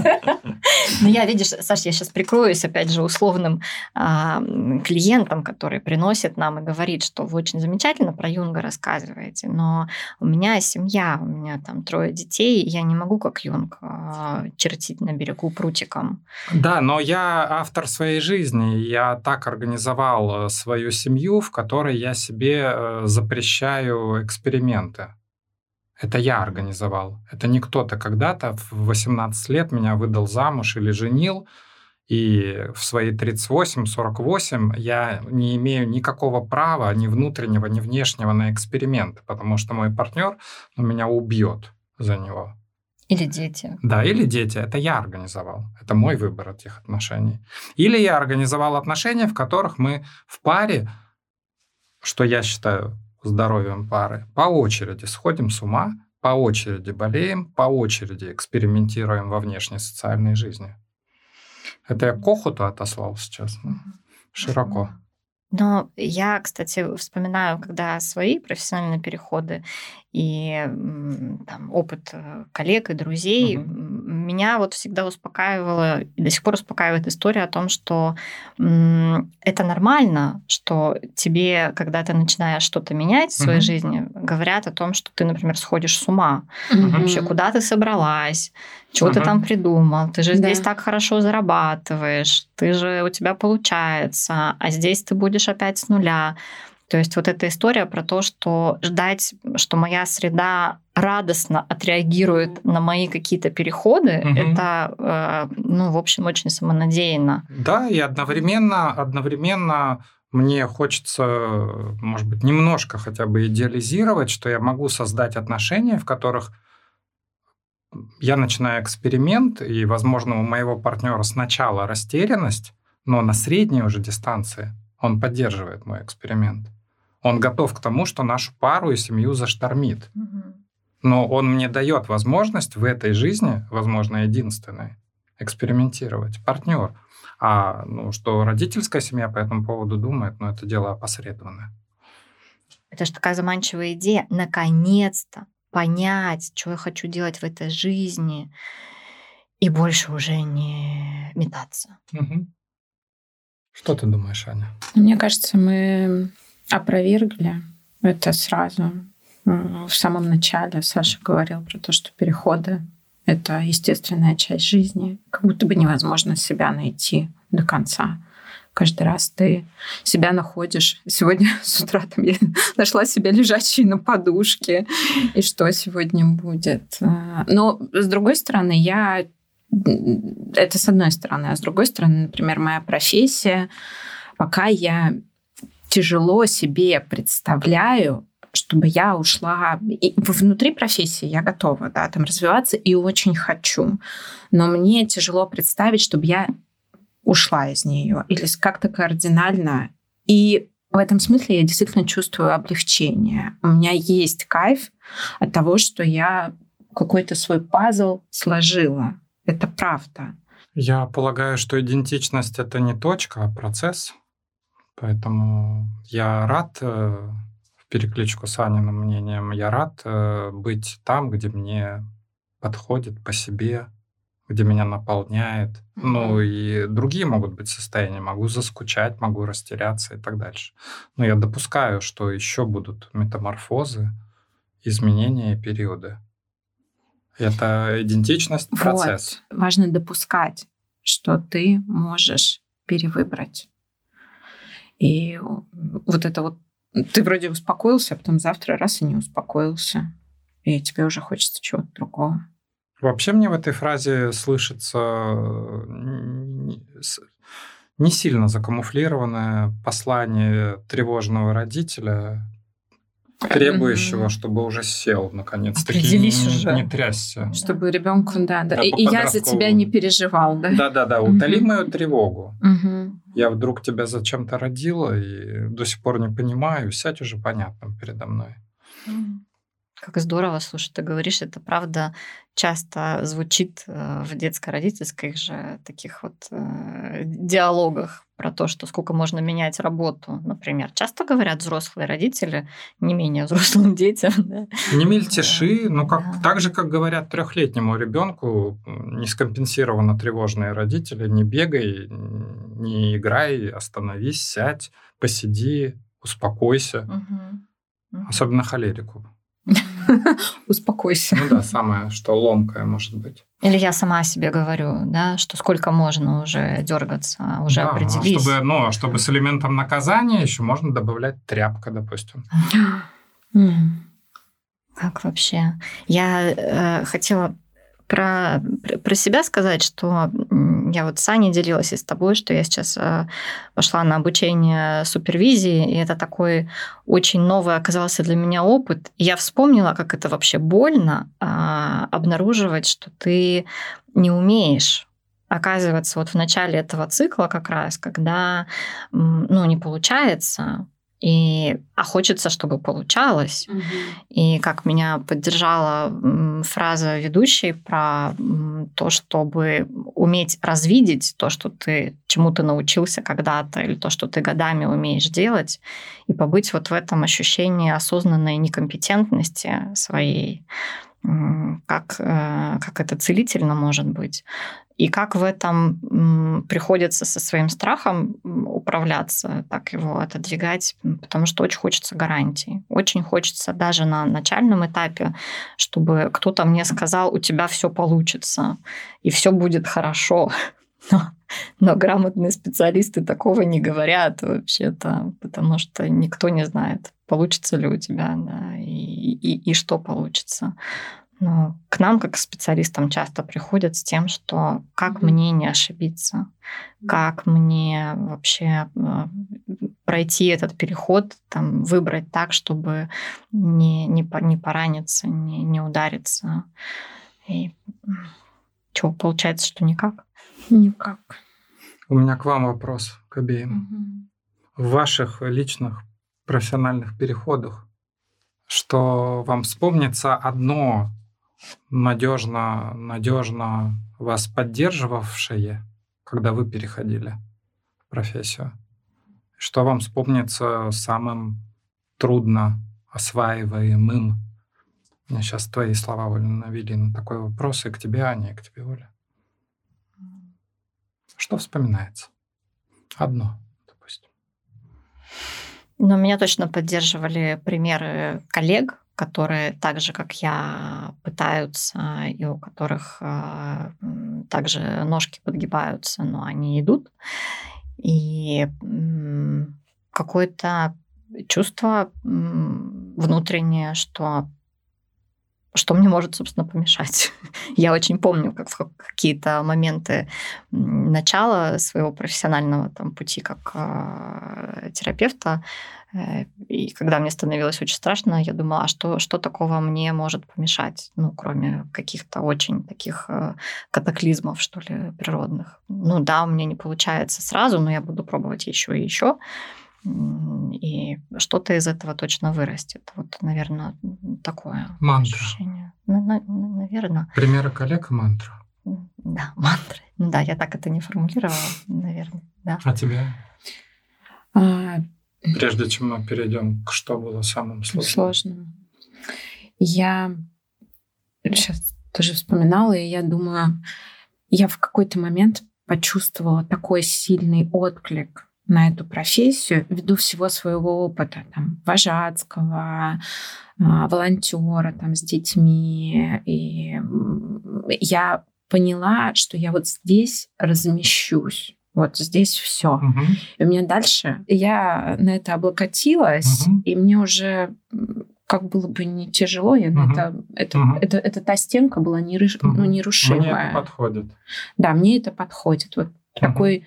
Speaker 2: Ну, я, видишь, Саш, я сейчас прикроюсь, опять же, условным а, клиентом, который приносит нам и говорит, что вы очень замечательно про Юнга рассказываете, но у меня семья, у меня там трое детей, и я не могу, как Юнг, а, чертить на берегу прутиком.
Speaker 1: Да, но я автор своей жизни. Я так организовал э, свою семью, в которой я себе э, запрещаю эксперименты. Это я организовал. Это не кто-то когда-то в 18 лет меня выдал замуж или женил, и в свои 38-48 я не имею никакого права ни внутреннего, ни внешнего на эксперимент, потому что мой партнер ну, меня убьет за него.
Speaker 2: Или дети.
Speaker 1: Да, или дети. Это я организовал. Это мой выбор этих отношений. Или я организовал отношения, в которых мы в паре, что я считаю здоровьем пары, по очереди сходим с ума, по очереди болеем, по очереди экспериментируем во внешней социальной жизни. Это я Кохоту отослал сейчас. ну. широко.
Speaker 2: Но я, кстати, вспоминаю, когда свои профессиональные переходы и там, опыт э, коллег и друзей, угу. меня вот всегда успокаивала и до сих пор успокаивает история о том, что это нормально, что тебе, когда ты начинаешь что-то менять в своей угу. жизни, говорят о том, что ты, например, сходишь с ума. Угу. Вообще, куда ты собралась, чего угу. ты там придумал, ты же да. здесь так хорошо зарабатываешь, ты же у тебя получается, а здесь ты будешь опять с нуля. То есть вот эта история про то, что ждать, что моя среда радостно отреагирует на мои какие-то переходы, угу. это, э, ну, в общем, очень самонадеянно.
Speaker 1: Да, и одновременно, одновременно мне хочется, может быть, немножко хотя бы идеализировать, что я могу создать отношения, в которых я начинаю эксперимент, и, возможно, у моего партнера сначала растерянность, но на средней уже дистанции он поддерживает мой эксперимент. Он готов к тому, что нашу пару и семью заштормит. Но он мне дает возможность в этой жизни, возможно, единственной, экспериментировать. Партнер. А ну, что родительская семья по этому поводу думает, ну, это дело опосредованное.
Speaker 2: Это же такая заманчивая идея. Наконец-то понять, что я хочу делать в этой жизни, и больше уже не метаться.
Speaker 1: Угу. Что ты думаешь, Аня?
Speaker 3: Мне кажется, мы опровергли это сразу. В самом начале Саша говорил про то, что переходы — это естественная часть жизни. Как будто бы невозможно себя найти до конца. Каждый раз ты себя находишь. Сегодня с утра там я нашла себя лежащей на подушке. И что сегодня будет? А, но, с другой стороны, я... Это с одной стороны. А с другой стороны, например, моя профессия, пока я тяжело себе представляю, чтобы я ушла и внутри профессии, я готова, да, там развиваться и очень хочу, но мне тяжело представить, чтобы я ушла из нее или как-то кардинально. И в этом смысле я действительно чувствую облегчение. У меня есть кайф от того, что я какой-то свой пазл сложила. Это правда.
Speaker 1: Я полагаю, что идентичность это не точка, а процесс. Поэтому я рад э, в перекличку с Аниным мнением, я рад э, быть там, где мне подходит по себе, где меня наполняет. Mm-hmm. Ну и другие могут быть состояния. Могу заскучать, могу растеряться и так дальше. Но я допускаю, что еще будут метаморфозы, изменения и периоды. Это идентичность, процесс.
Speaker 3: Вот. Важно допускать, что ты можешь перевыбрать. И вот это вот ты вроде успокоился, а потом завтра раз и не успокоился. И тебе уже хочется чего-то другого.
Speaker 1: Вообще мне в этой фразе слышится не сильно закамуфлированное послание тревожного родителя, требующего, чтобы уже сел, наконец-таки.
Speaker 2: Определись не, уже.
Speaker 1: Не трясся.
Speaker 3: Чтобы ребенку, да, да. да и, и я за тебя не переживал, да?
Speaker 1: Да-да-да, утоли угу. мою тревогу. Угу. Я вдруг тебя зачем-то родила и до сих пор не понимаю, сядь уже понятным передо мной.
Speaker 2: Как здорово, слушай, ты говоришь, это правда часто звучит э, в детско-родительских же таких вот э, диалогах про то, что сколько можно менять работу, например. Часто говорят взрослые родители не менее взрослым детям. Да?
Speaker 1: Не мельтеши, ну как, да. так же, как говорят трехлетнему ребенку, не скомпенсированно тревожные родители, не бегай, не играй, остановись, сядь, посиди, успокойся. Угу. Особенно холерику.
Speaker 3: Успокойся.
Speaker 1: Ну да, самое, что ломкое может быть.
Speaker 2: Или я сама себе говорю, да, что сколько можно уже дергаться, уже да, определись.
Speaker 1: Чтобы, ну, а чтобы с элементом наказания еще можно добавлять тряпка, допустим.
Speaker 2: Как вообще? Я э, хотела про, про себя сказать, что я вот с Аней делилась и с тобой, что я сейчас э, пошла на обучение супервизии, и это такой очень новый оказался для меня опыт. я вспомнила, как это вообще больно а, обнаруживать, что ты не умеешь оказывается, вот в начале этого цикла как раз, когда ну, не получается, И, а хочется, чтобы получалось.
Speaker 3: Мгм.
Speaker 2: И как меня поддержала фраза ведущей про то, чтобы уметь развидеть то, что ты чему ты научился когда-то, или то, что ты годами умеешь делать, и побыть вот в этом ощущении осознанной некомпетентности своей, как, э, как это целительно может быть. И как в этом приходится со своим страхом управляться, так его отодвигать, потому что очень хочется гарантий. Очень хочется даже на начальном этапе, чтобы кто-то мне сказал, у тебя все получится, и все будет хорошо. Но, но грамотные специалисты такого не говорят вообще-то, потому что никто не знает, получится ли у тебя, да, и, и, и что получится. Но к нам, как к специалистам, часто приходят с тем, что как
Speaker 3: Мгм.
Speaker 2: мне не ошибиться, как мне вообще э, пройти этот переход, там, выбрать так, чтобы не, не, не пораниться, не, не удариться. И что, получается, что никак?
Speaker 3: Никак.
Speaker 1: У меня к вам вопрос, к обеим.
Speaker 3: Мгм.
Speaker 1: В ваших личных профессиональных переходах, что вам вспомнится одно надежно, надежно вас поддерживавшее, когда вы переходили в профессию? Что вам вспомнится самым трудно осваиваемым? Мне сейчас твои слова, Оля, навели на такой вопрос и к тебе, Аня, и к тебе, Оля. Что вспоминается? Одно, допустим.
Speaker 2: Но меня точно поддерживали примеры коллег, которые так же, как я, пытаются, и у которых м, также ножки подгибаются, но они идут. И какое-то чувство внутреннее, что что мне может, собственно, помешать. Я очень помню, как в какие-то моменты начала своего профессионального там, пути как э, терапевта, э, и когда мне становилось очень страшно, я думала, а что, что такого мне может помешать, ну, кроме каких-то очень таких э, катаклизмов, что ли, природных. Ну да, у меня не получается сразу, но я буду пробовать еще и еще. М, И что-то из этого точно вырастет. Вот, наверное, такое
Speaker 1: Мантра.
Speaker 2: ощущение. наверное.
Speaker 1: Примеры коллег и мантра.
Speaker 2: Да, мантры. Ну Да, я так это не формулировала, наверное. Да.
Speaker 1: А тебе?
Speaker 3: А,
Speaker 1: Прежде чем мы перейдем к что было самым сложным.
Speaker 3: сложно. Я сейчас тоже вспоминала, и я думаю, я в какой-то момент почувствовала такой сильный отклик на эту профессию ввиду всего своего опыта, там, вожатского, а, волонтера там, с детьми. И я поняла, что я вот здесь размещусь. Вот здесь все. И у меня дальше я на это облокотилась,
Speaker 1: Мгм.
Speaker 3: и мне уже как было бы не тяжело, я на
Speaker 1: Мгм.
Speaker 3: это, это,
Speaker 1: Мгм.
Speaker 3: это, это та стенка была нерыш- ну,
Speaker 1: Мгм. Мне
Speaker 3: нерушимая.
Speaker 1: это подходит.
Speaker 3: Да, мне это подходит. Вот такой,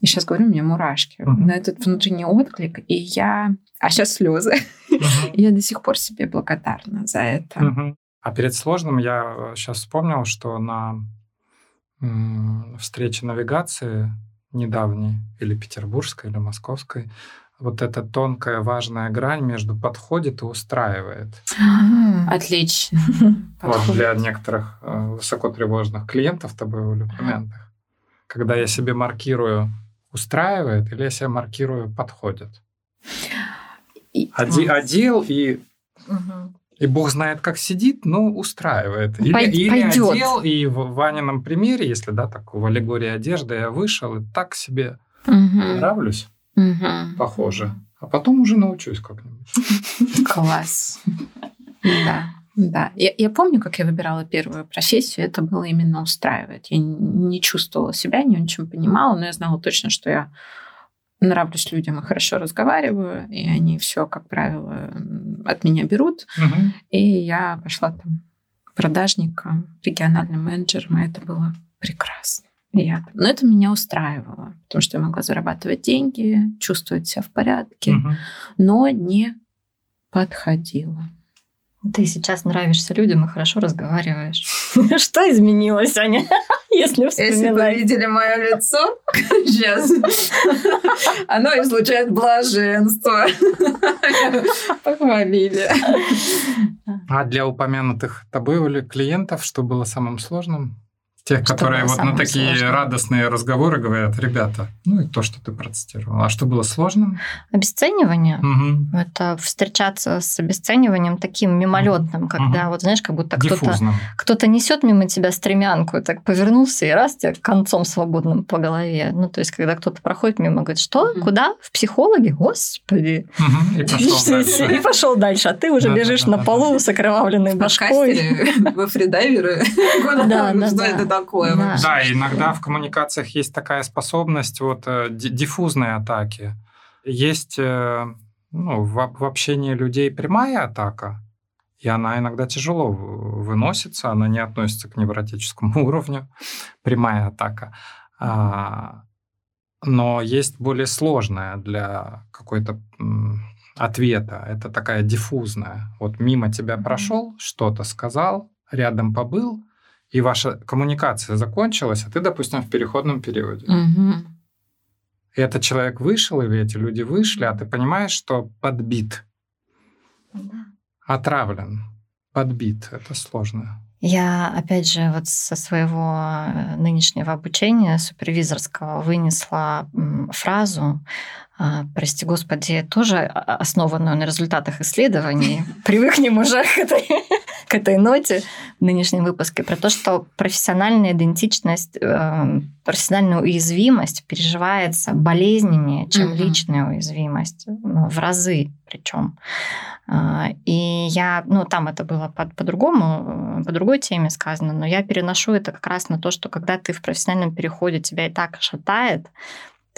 Speaker 3: я сейчас говорю, у меня мурашки
Speaker 1: Мгм.
Speaker 3: на этот внутренний отклик, и я, а сейчас слезы.
Speaker 1: Мгм.
Speaker 3: Я до сих пор себе благодарна за это.
Speaker 1: Мгм. А перед сложным я сейчас вспомнил, что на м, встрече навигации недавней, или петербургской, или московской, вот эта тонкая важная грань между подходит и устраивает.
Speaker 3: Отлично.
Speaker 1: Вот для некоторых э, высокотревожных клиентов тобой Оля, упомянутых. Когда я себе маркирую устраивает, или я себе маркирую подходит.
Speaker 3: И-
Speaker 1: Оде- одел и
Speaker 2: Мгм.
Speaker 1: И бог знает, как сидит, но устраивает. Или,
Speaker 2: Пой-
Speaker 1: или одел, и в Ванином примере, если, да, так, в аллегории одежды я вышел и так себе
Speaker 3: Мгм.
Speaker 1: нравлюсь,
Speaker 3: Мгм.
Speaker 1: похоже. А потом уже научусь как-нибудь.
Speaker 3: Класс. Да, да. Я, я помню, как я выбирала первую профессию, это было именно устраивать. Я не чувствовала себя, не очень понимала, но я знала точно, что я нравлюсь людям и хорошо разговариваю, и они все, как правило, от меня берут.
Speaker 1: Мгм.
Speaker 3: И я пошла там продажником, региональным менеджером, и это было прекрасно. Я- Но это меня устраивало, потому что я могла зарабатывать деньги, чувствовать себя в порядке,
Speaker 1: Мгм.
Speaker 3: но не подходила.
Speaker 2: Ты сейчас нравишься людям и хорошо разговариваешь. Что изменилось, Аня? Если
Speaker 3: Если бы видели мое лицо сейчас, оно излучает блаженство. Похвалили.
Speaker 1: А для упомянутых тобой клиентов что было самым сложным? Тех,
Speaker 2: Что
Speaker 1: которые вот на такие
Speaker 2: сложным?
Speaker 1: радостные разговоры говорят, ребята, ну и то, что ты процитировал. А что было сложным?
Speaker 2: Обесценивание.
Speaker 1: Мгм.
Speaker 2: Это встречаться с обесцениванием таким мимолетным, когда
Speaker 1: Мгм.
Speaker 2: вот знаешь, как будто кто-то кто-то несет мимо тебя стремянку, и так повернулся и раз тебе концом свободным по голове. Ну, то есть, когда кто-то проходит мимо, говорит, что,
Speaker 3: Мгм.
Speaker 2: куда? В психологи? Господи.
Speaker 1: Мгм. И пошел дальше.
Speaker 2: И пошел дальше, а ты уже
Speaker 1: Да, да, да,
Speaker 2: на
Speaker 1: да,
Speaker 2: полу с окровавленной башкой.
Speaker 3: Во фридайверы.
Speaker 2: Да, да, да.
Speaker 3: Такое?
Speaker 2: Да.
Speaker 1: Да, иногда в коммуникациях есть такая способность вот э, ди- диффузной атаки. Есть э, ну, в, в общении людей прямая атака, и она иногда тяжело выносится, она не относится к невротическому уровню, прямая атака. А, но есть более сложная для какой-то ответа. Это такая диффузная. Вот мимо тебя прошел, что-то сказал, рядом побыл, и ваша коммуникация закончилась, а ты, допустим, в переходном периоде.
Speaker 3: Мгм.
Speaker 1: И этот человек вышел, или эти люди вышли, а ты понимаешь, что подбит, отравлен, подбит. Это сложно.
Speaker 2: Я, опять же, вот со своего э, нынешнего обучения супервизорского вынесла фразу, а, прости господи, тоже о- основанную на результатах исследований. Привыкнем уже к этой, к этой ноте в нынешнем выпуске про то, что профессиональная идентичность, э, профессиональная уязвимость переживается болезненнее, чем
Speaker 3: Мгм.
Speaker 2: личная уязвимость, ну, в разы причем. А, И я, ну, там это было по- по-другому, э, по другой теме сказано, но я переношу это как раз на то, что когда ты в профессиональном переходе, тебя и так шатает,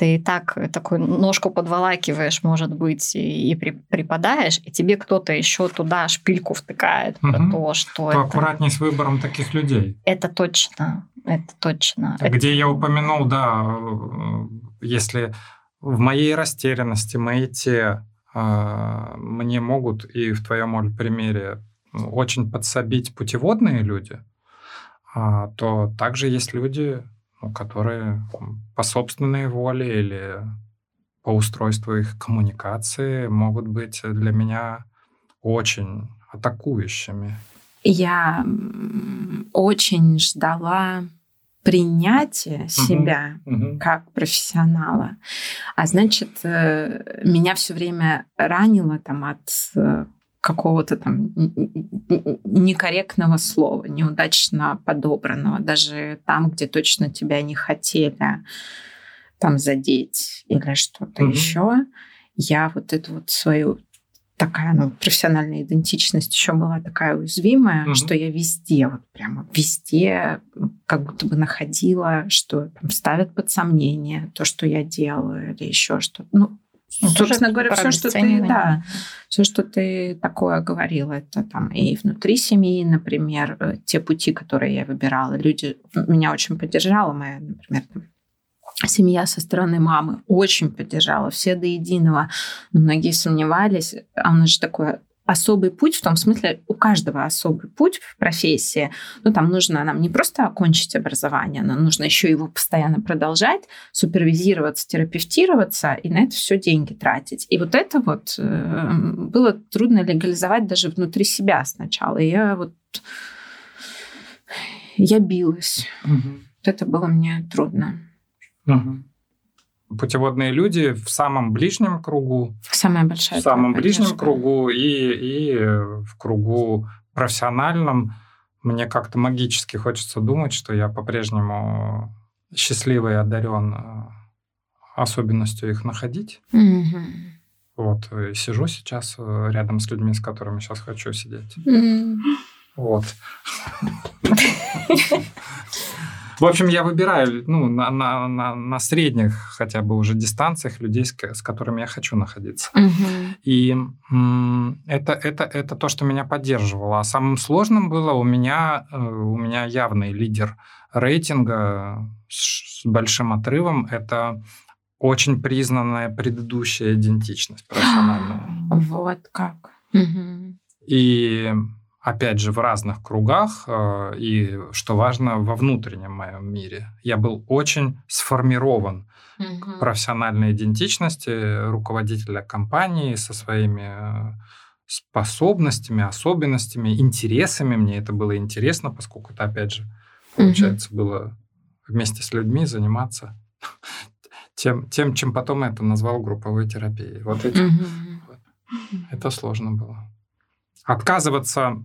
Speaker 2: ты и так такую ножку подволакиваешь, может быть, и, и при- припадаешь, и тебе кто-то еще туда шпильку втыкает про
Speaker 1: Мгм.
Speaker 2: то, что это,
Speaker 1: Поаккуратней с выбором таких людей.
Speaker 2: это точно, это точно. Это-
Speaker 1: Где я упомянул, да, э, если в моей растерянности, маете, э, мне могут и в твоем, Оль, примере очень подсобить путеводные люди, а, то также есть люди, ну, которые по собственной воле или по устройству их коммуникации могут быть для меня очень атакующими.
Speaker 3: Я очень ждала принятия себя как профессионала. А значит, э, меня все время ранило там от э, какого-то там некорректного слова, неудачно подобранного, даже там, где точно тебя не хотели там задеть или что-то
Speaker 1: Мгм.
Speaker 3: еще. Я вот эту вот свою такая ну, профессиональная идентичность еще была такая уязвимая,
Speaker 1: Мгм.
Speaker 3: что я везде, вот прямо везде как будто бы находила, что там ставят под сомнение то, что я делаю, или еще что-то. Ну,
Speaker 2: Ну,
Speaker 3: собственно говоря, все, что ты, да, все, что ты такое говорила, это там и внутри семьи, например, э, те пути, которые я выбирала, люди меня очень поддержала, моя, например, семья со стороны мамы очень поддержала, все до единого. Но многие сомневались, а у нас же такой особый путь, в том смысле, у каждого особый путь в профессии. Ну, там нужно нам не просто окончить образование, нам нужно еще его постоянно продолжать, супервизироваться, терапевтироваться, и на это все деньги тратить. И вот это вот э, было трудно легализовать даже внутри себя сначала. И я вот я билась.
Speaker 1: Мгм.
Speaker 3: Вот это было мне трудно.
Speaker 1: Мгм. Путеводные люди в самом ближнем кругу,
Speaker 3: Самая большая
Speaker 1: в самом ближнем
Speaker 3: поддержка.
Speaker 1: кругу и, и э, в кругу профессиональном. Мне как-то магически хочется думать, что я по-прежнему счастливый и одарен э, особенностью их находить.
Speaker 3: Мгм.
Speaker 1: Вот, и сижу сейчас э, рядом с людьми, с которыми сейчас хочу сидеть.
Speaker 3: М.
Speaker 1: Вот. В общем, я выбираю ну, на, на, на, на средних хотя бы уже дистанциях людей, с, с которыми я хочу находиться.
Speaker 3: Мгм.
Speaker 1: И это, это, это то, что меня поддерживало. А самым сложным было у меня, э, у меня явный лидер рейтинга с, с большим отрывом. Это очень признанная предыдущая идентичность профессиональная.
Speaker 3: Вот как. Мгм.
Speaker 1: И опять же, в разных кругах, э, и, что важно, во внутреннем моем мире. Я был очень сформирован угу. профессиональной идентичности руководителя компании со своими э, способностями, особенностями, интересами. Мне это было интересно, поскольку это, опять же, получается, угу. было вместе с людьми заниматься тем, тем, чем потом это назвал групповой терапией. Вот эти, угу. это сложно было. Отказываться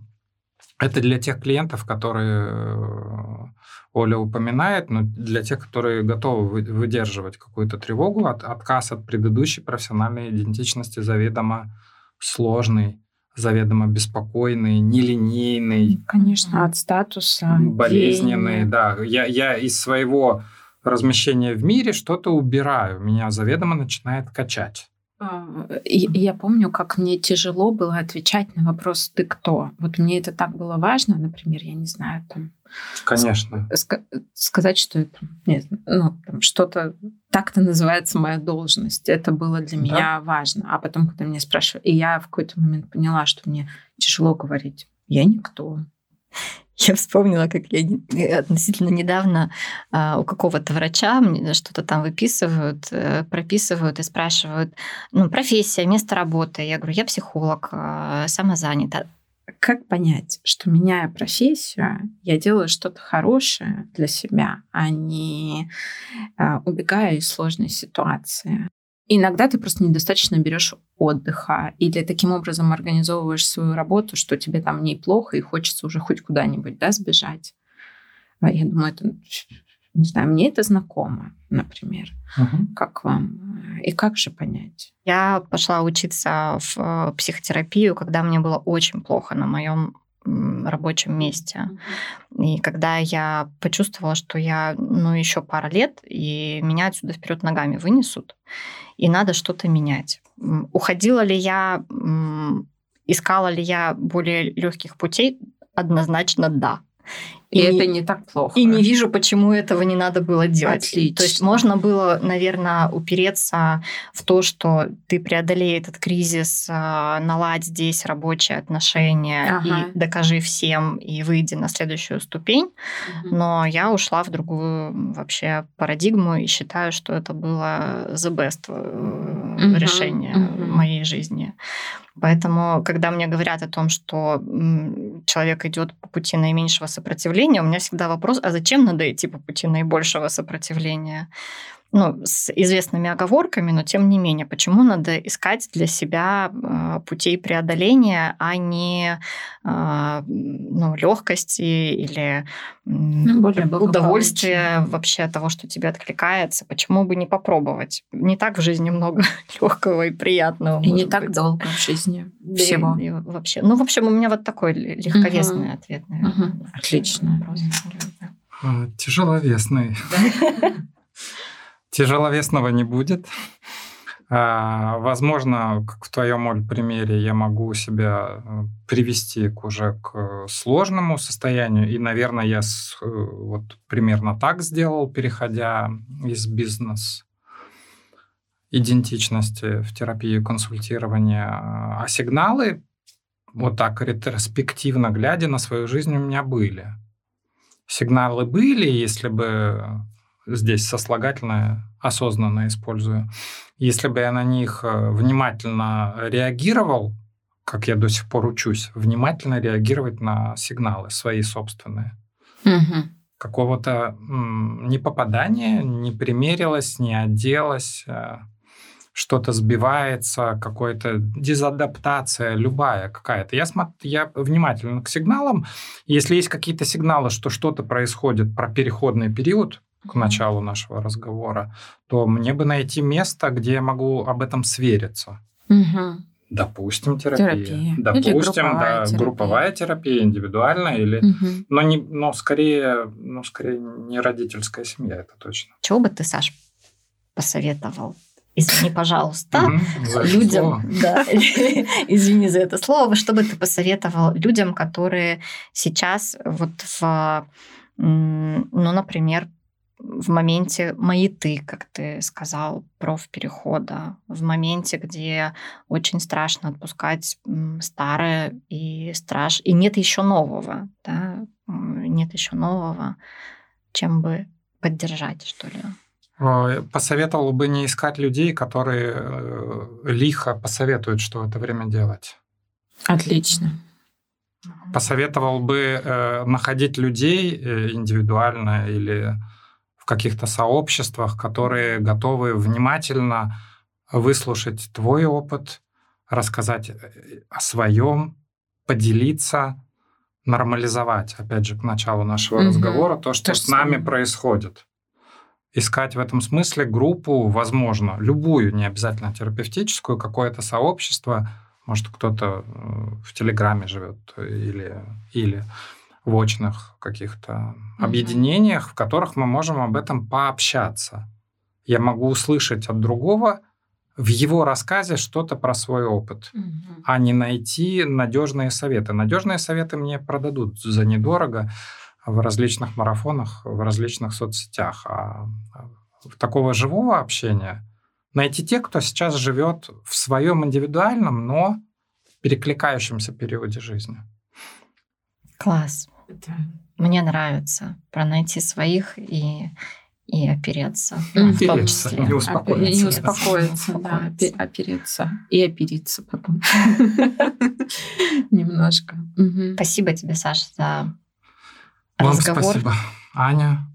Speaker 1: это для тех клиентов, которые э, Оля упоминает, но для тех, которые готовы выдерживать какую-то тревогу, от, отказ от предыдущей профессиональной идентичности заведомо сложный, заведомо беспокойный, нелинейный.
Speaker 3: Конечно, от статуса.
Speaker 1: Болезненный, веяния. да. Я, я из своего размещения в мире что-то убираю, меня заведомо начинает качать.
Speaker 3: А, я помню, как мне тяжело было отвечать на вопрос «ты кто?». Вот мне это так было важно, например, я не знаю, там...
Speaker 1: Конечно.
Speaker 3: Sk- сказать, что это нет, ну, там, что-то так-то называется моя должность. Это было для да? меня важно. А потом, когда меня спрашивали, и я в какой-то момент поняла, что мне тяжело говорить «я никто».
Speaker 2: Я вспомнила, как я относительно недавно а, у какого-то врача мне что-то там выписывают, э, прописывают и спрашивают, ну, профессия, место работы. Я говорю, я психолог, а, самозанята.
Speaker 3: Как понять, что меняя профессию, я делаю что-то хорошее для себя, а не а, убегая из сложной ситуации? Иногда ты просто недостаточно берешь отдыха или таким образом организовываешь свою работу, что тебе там неплохо и хочется уже хоть куда-нибудь да, сбежать. А я думаю, это, не знаю, мне это знакомо, например. Угу. Как вам? И как же понять?
Speaker 2: Я пошла учиться в э, психотерапию, когда мне было очень плохо на моем рабочем месте. И когда я почувствовала, что я, ну, еще пара лет, и меня отсюда вперед ногами вынесут, и надо что-то менять. Уходила ли я, искала ли я более легких путей? Однозначно да.
Speaker 3: И, и это не так плохо.
Speaker 2: И не вижу, почему этого не надо было делать. Отлично. То есть можно было, наверное, упереться в то, что ты преодолей этот кризис, а, наладь здесь рабочие отношения ага. и докажи всем, и выйди на следующую ступень. Угу. Но я ушла в другую вообще парадигму и считаю, что это было the best угу. решение угу. моей жизни. Поэтому, когда мне говорят о том, что человек идет по пути наименьшего сопротивления, у меня всегда вопрос, а зачем надо идти по пути наибольшего сопротивления? Ну, с известными оговорками, но тем не менее, почему надо искать для себя э, путей преодоления, а не э, ну, легкости или ну, более удовольствия вообще того, что тебе откликается. Почему бы не попробовать? Не так в жизни много легкого и приятного.
Speaker 3: И не быть. так долго в жизни всего.
Speaker 2: И, и вообще. Ну, в общем, у меня вот такой легковесный угу. ответ, наверное.
Speaker 3: Угу. Отлично.
Speaker 1: А, тяжеловесный. Тяжеловесного не будет. А, возможно, как в твоем, Оль, примере, я могу себя э, привести к уже к сложному состоянию. И, наверное, я с, э, вот примерно так сделал, переходя из бизнес идентичности в терапию консультирования. А сигналы, вот так ретроспективно глядя на свою жизнь, у меня были. Сигналы были, если бы здесь сослагательное осознанно использую. Если бы я на них э, внимательно реагировал, как я до сих пор учусь, внимательно реагировать на сигналы свои собственные. Угу. Какого-то не попадания, не примерилось, не оделось, э, что-то сбивается, какая-то дезадаптация, любая какая-то. Я, смотр, я внимательно к сигналам. Если есть какие-то сигналы, что что-то происходит про переходный период, к началу нашего разговора, то мне бы найти место, где я могу об этом свериться.
Speaker 3: Угу.
Speaker 1: Допустим, терапия. терапия. Допустим, или групповая, да, терапия. групповая терапия, индивидуальная, или, угу. но, не, но скорее, ну, скорее не родительская семья, это точно.
Speaker 2: Чего бы ты, Саш, посоветовал извини, пожалуйста, людям, да, извини за это слово, что бы ты посоветовал людям, которые сейчас вот в, ну, например, в моменте маяты, как ты сказал, профперехода, в моменте, где очень страшно отпускать старое и страш, и нет еще нового, да, нет еще нового, чем бы поддержать, что ли.
Speaker 1: Посоветовал бы не искать людей, которые э, лихо посоветуют, что в это время делать.
Speaker 3: Отлично.
Speaker 1: Посоветовал бы э, находить людей э, индивидуально или в каких-то сообществах, которые готовы внимательно выслушать твой опыт, рассказать о своем, поделиться, нормализовать, опять же, к началу нашего угу. разговора, то, что то, с нами происходит. Искать в этом смысле группу, возможно, любую, не обязательно терапевтическую, какое-то сообщество, может, кто-то э, в Телеграме живет или, или в очных каких-то угу. объединениях, в которых мы можем об этом пообщаться. Я могу услышать от другого в его рассказе что-то про свой опыт, угу. а не найти надежные советы. Надежные советы мне продадут за недорого в различных марафонах, в различных соцсетях. А в такого живого общения найти тех, кто сейчас живет в своем индивидуальном, но перекликающемся периоде жизни.
Speaker 2: Класс. Да. Мне нравится про найти своих и и опереться.
Speaker 3: в том числе. Не успокоиться. Не успокоиться, да, опереться. И опериться потом. Немножко.
Speaker 2: Спасибо тебе, Саша, за
Speaker 1: Вам спасибо, Аня.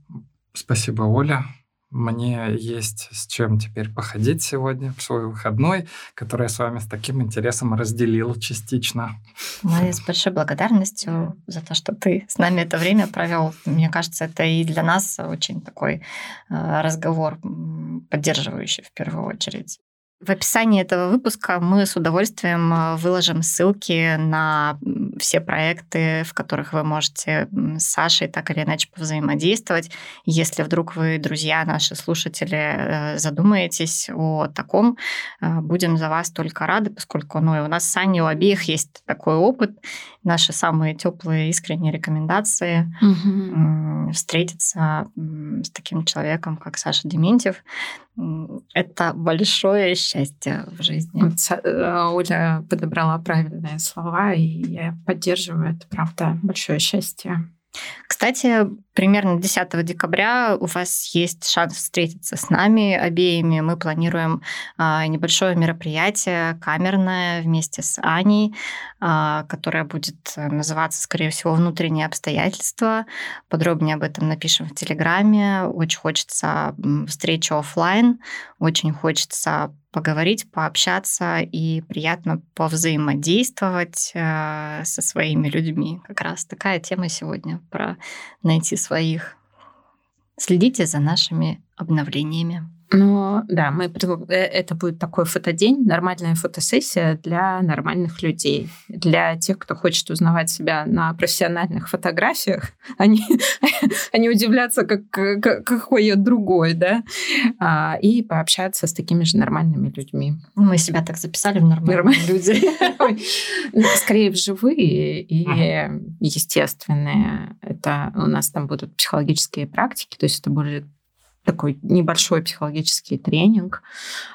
Speaker 1: Спасибо, Оля. Мне есть с чем теперь походить сегодня в свой выходной, который я с вами с таким интересом разделил частично.
Speaker 2: Мы с большой благодарностью за то, что ты с нами это время провел. Мне кажется, это и для нас очень такой э, разговор поддерживающий в первую очередь. В описании этого выпуска мы с удовольствием э, выложим ссылки на все проекты, в которых вы можете с Сашей так или иначе повзаимодействовать. Если вдруг вы, друзья, наши слушатели, э, задумаетесь о таком, э, будем за вас только рады, поскольку ну, у нас с Аней у обеих есть такой опыт. Наши самые теплые искренние рекомендации угу. встретиться с таким человеком, как Саша Дементьев. Это большое счастье в жизни.
Speaker 3: Э, Оля подобрала правильные слова, и я поддерживаю. Это правда большое счастье.
Speaker 2: Кстати, примерно 10 декабря у вас есть шанс встретиться с нами обеими. Мы планируем а, небольшое мероприятие камерное вместе с Аней, а, которое будет называться, скорее всего, «Внутренние обстоятельства». Подробнее об этом напишем в Телеграме. Очень хочется встречи офлайн, очень хочется поговорить, пообщаться и приятно повзаимодействовать э, со своими людьми. Как раз такая тема сегодня про найти своих. Следите за нашими обновлениями.
Speaker 3: Ну, да, мы э, это будет такой фотодень, нормальная фотосессия для нормальных людей. Для тех, кто хочет узнавать себя на профессиональных фотографиях, они, они удивляться, как, как, какой я другой, да, а, и пообщаться с такими же нормальными людьми.
Speaker 2: Мы себя так записали в нормальные люди.
Speaker 3: Ну, скорее, в живые и естественные. Это у нас там будут психологические практики, то есть это будет такой небольшой психологический тренинг,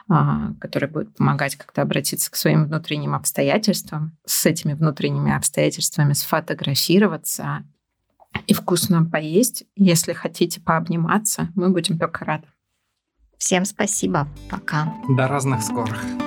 Speaker 3: а, который будет помогать как-то обратиться к своим внутренним обстоятельствам, с этими внутренними обстоятельствами сфотографироваться и вкусно поесть. Если хотите пообниматься, мы будем только рады.
Speaker 2: Всем спасибо. Пока.
Speaker 1: До разных скорых.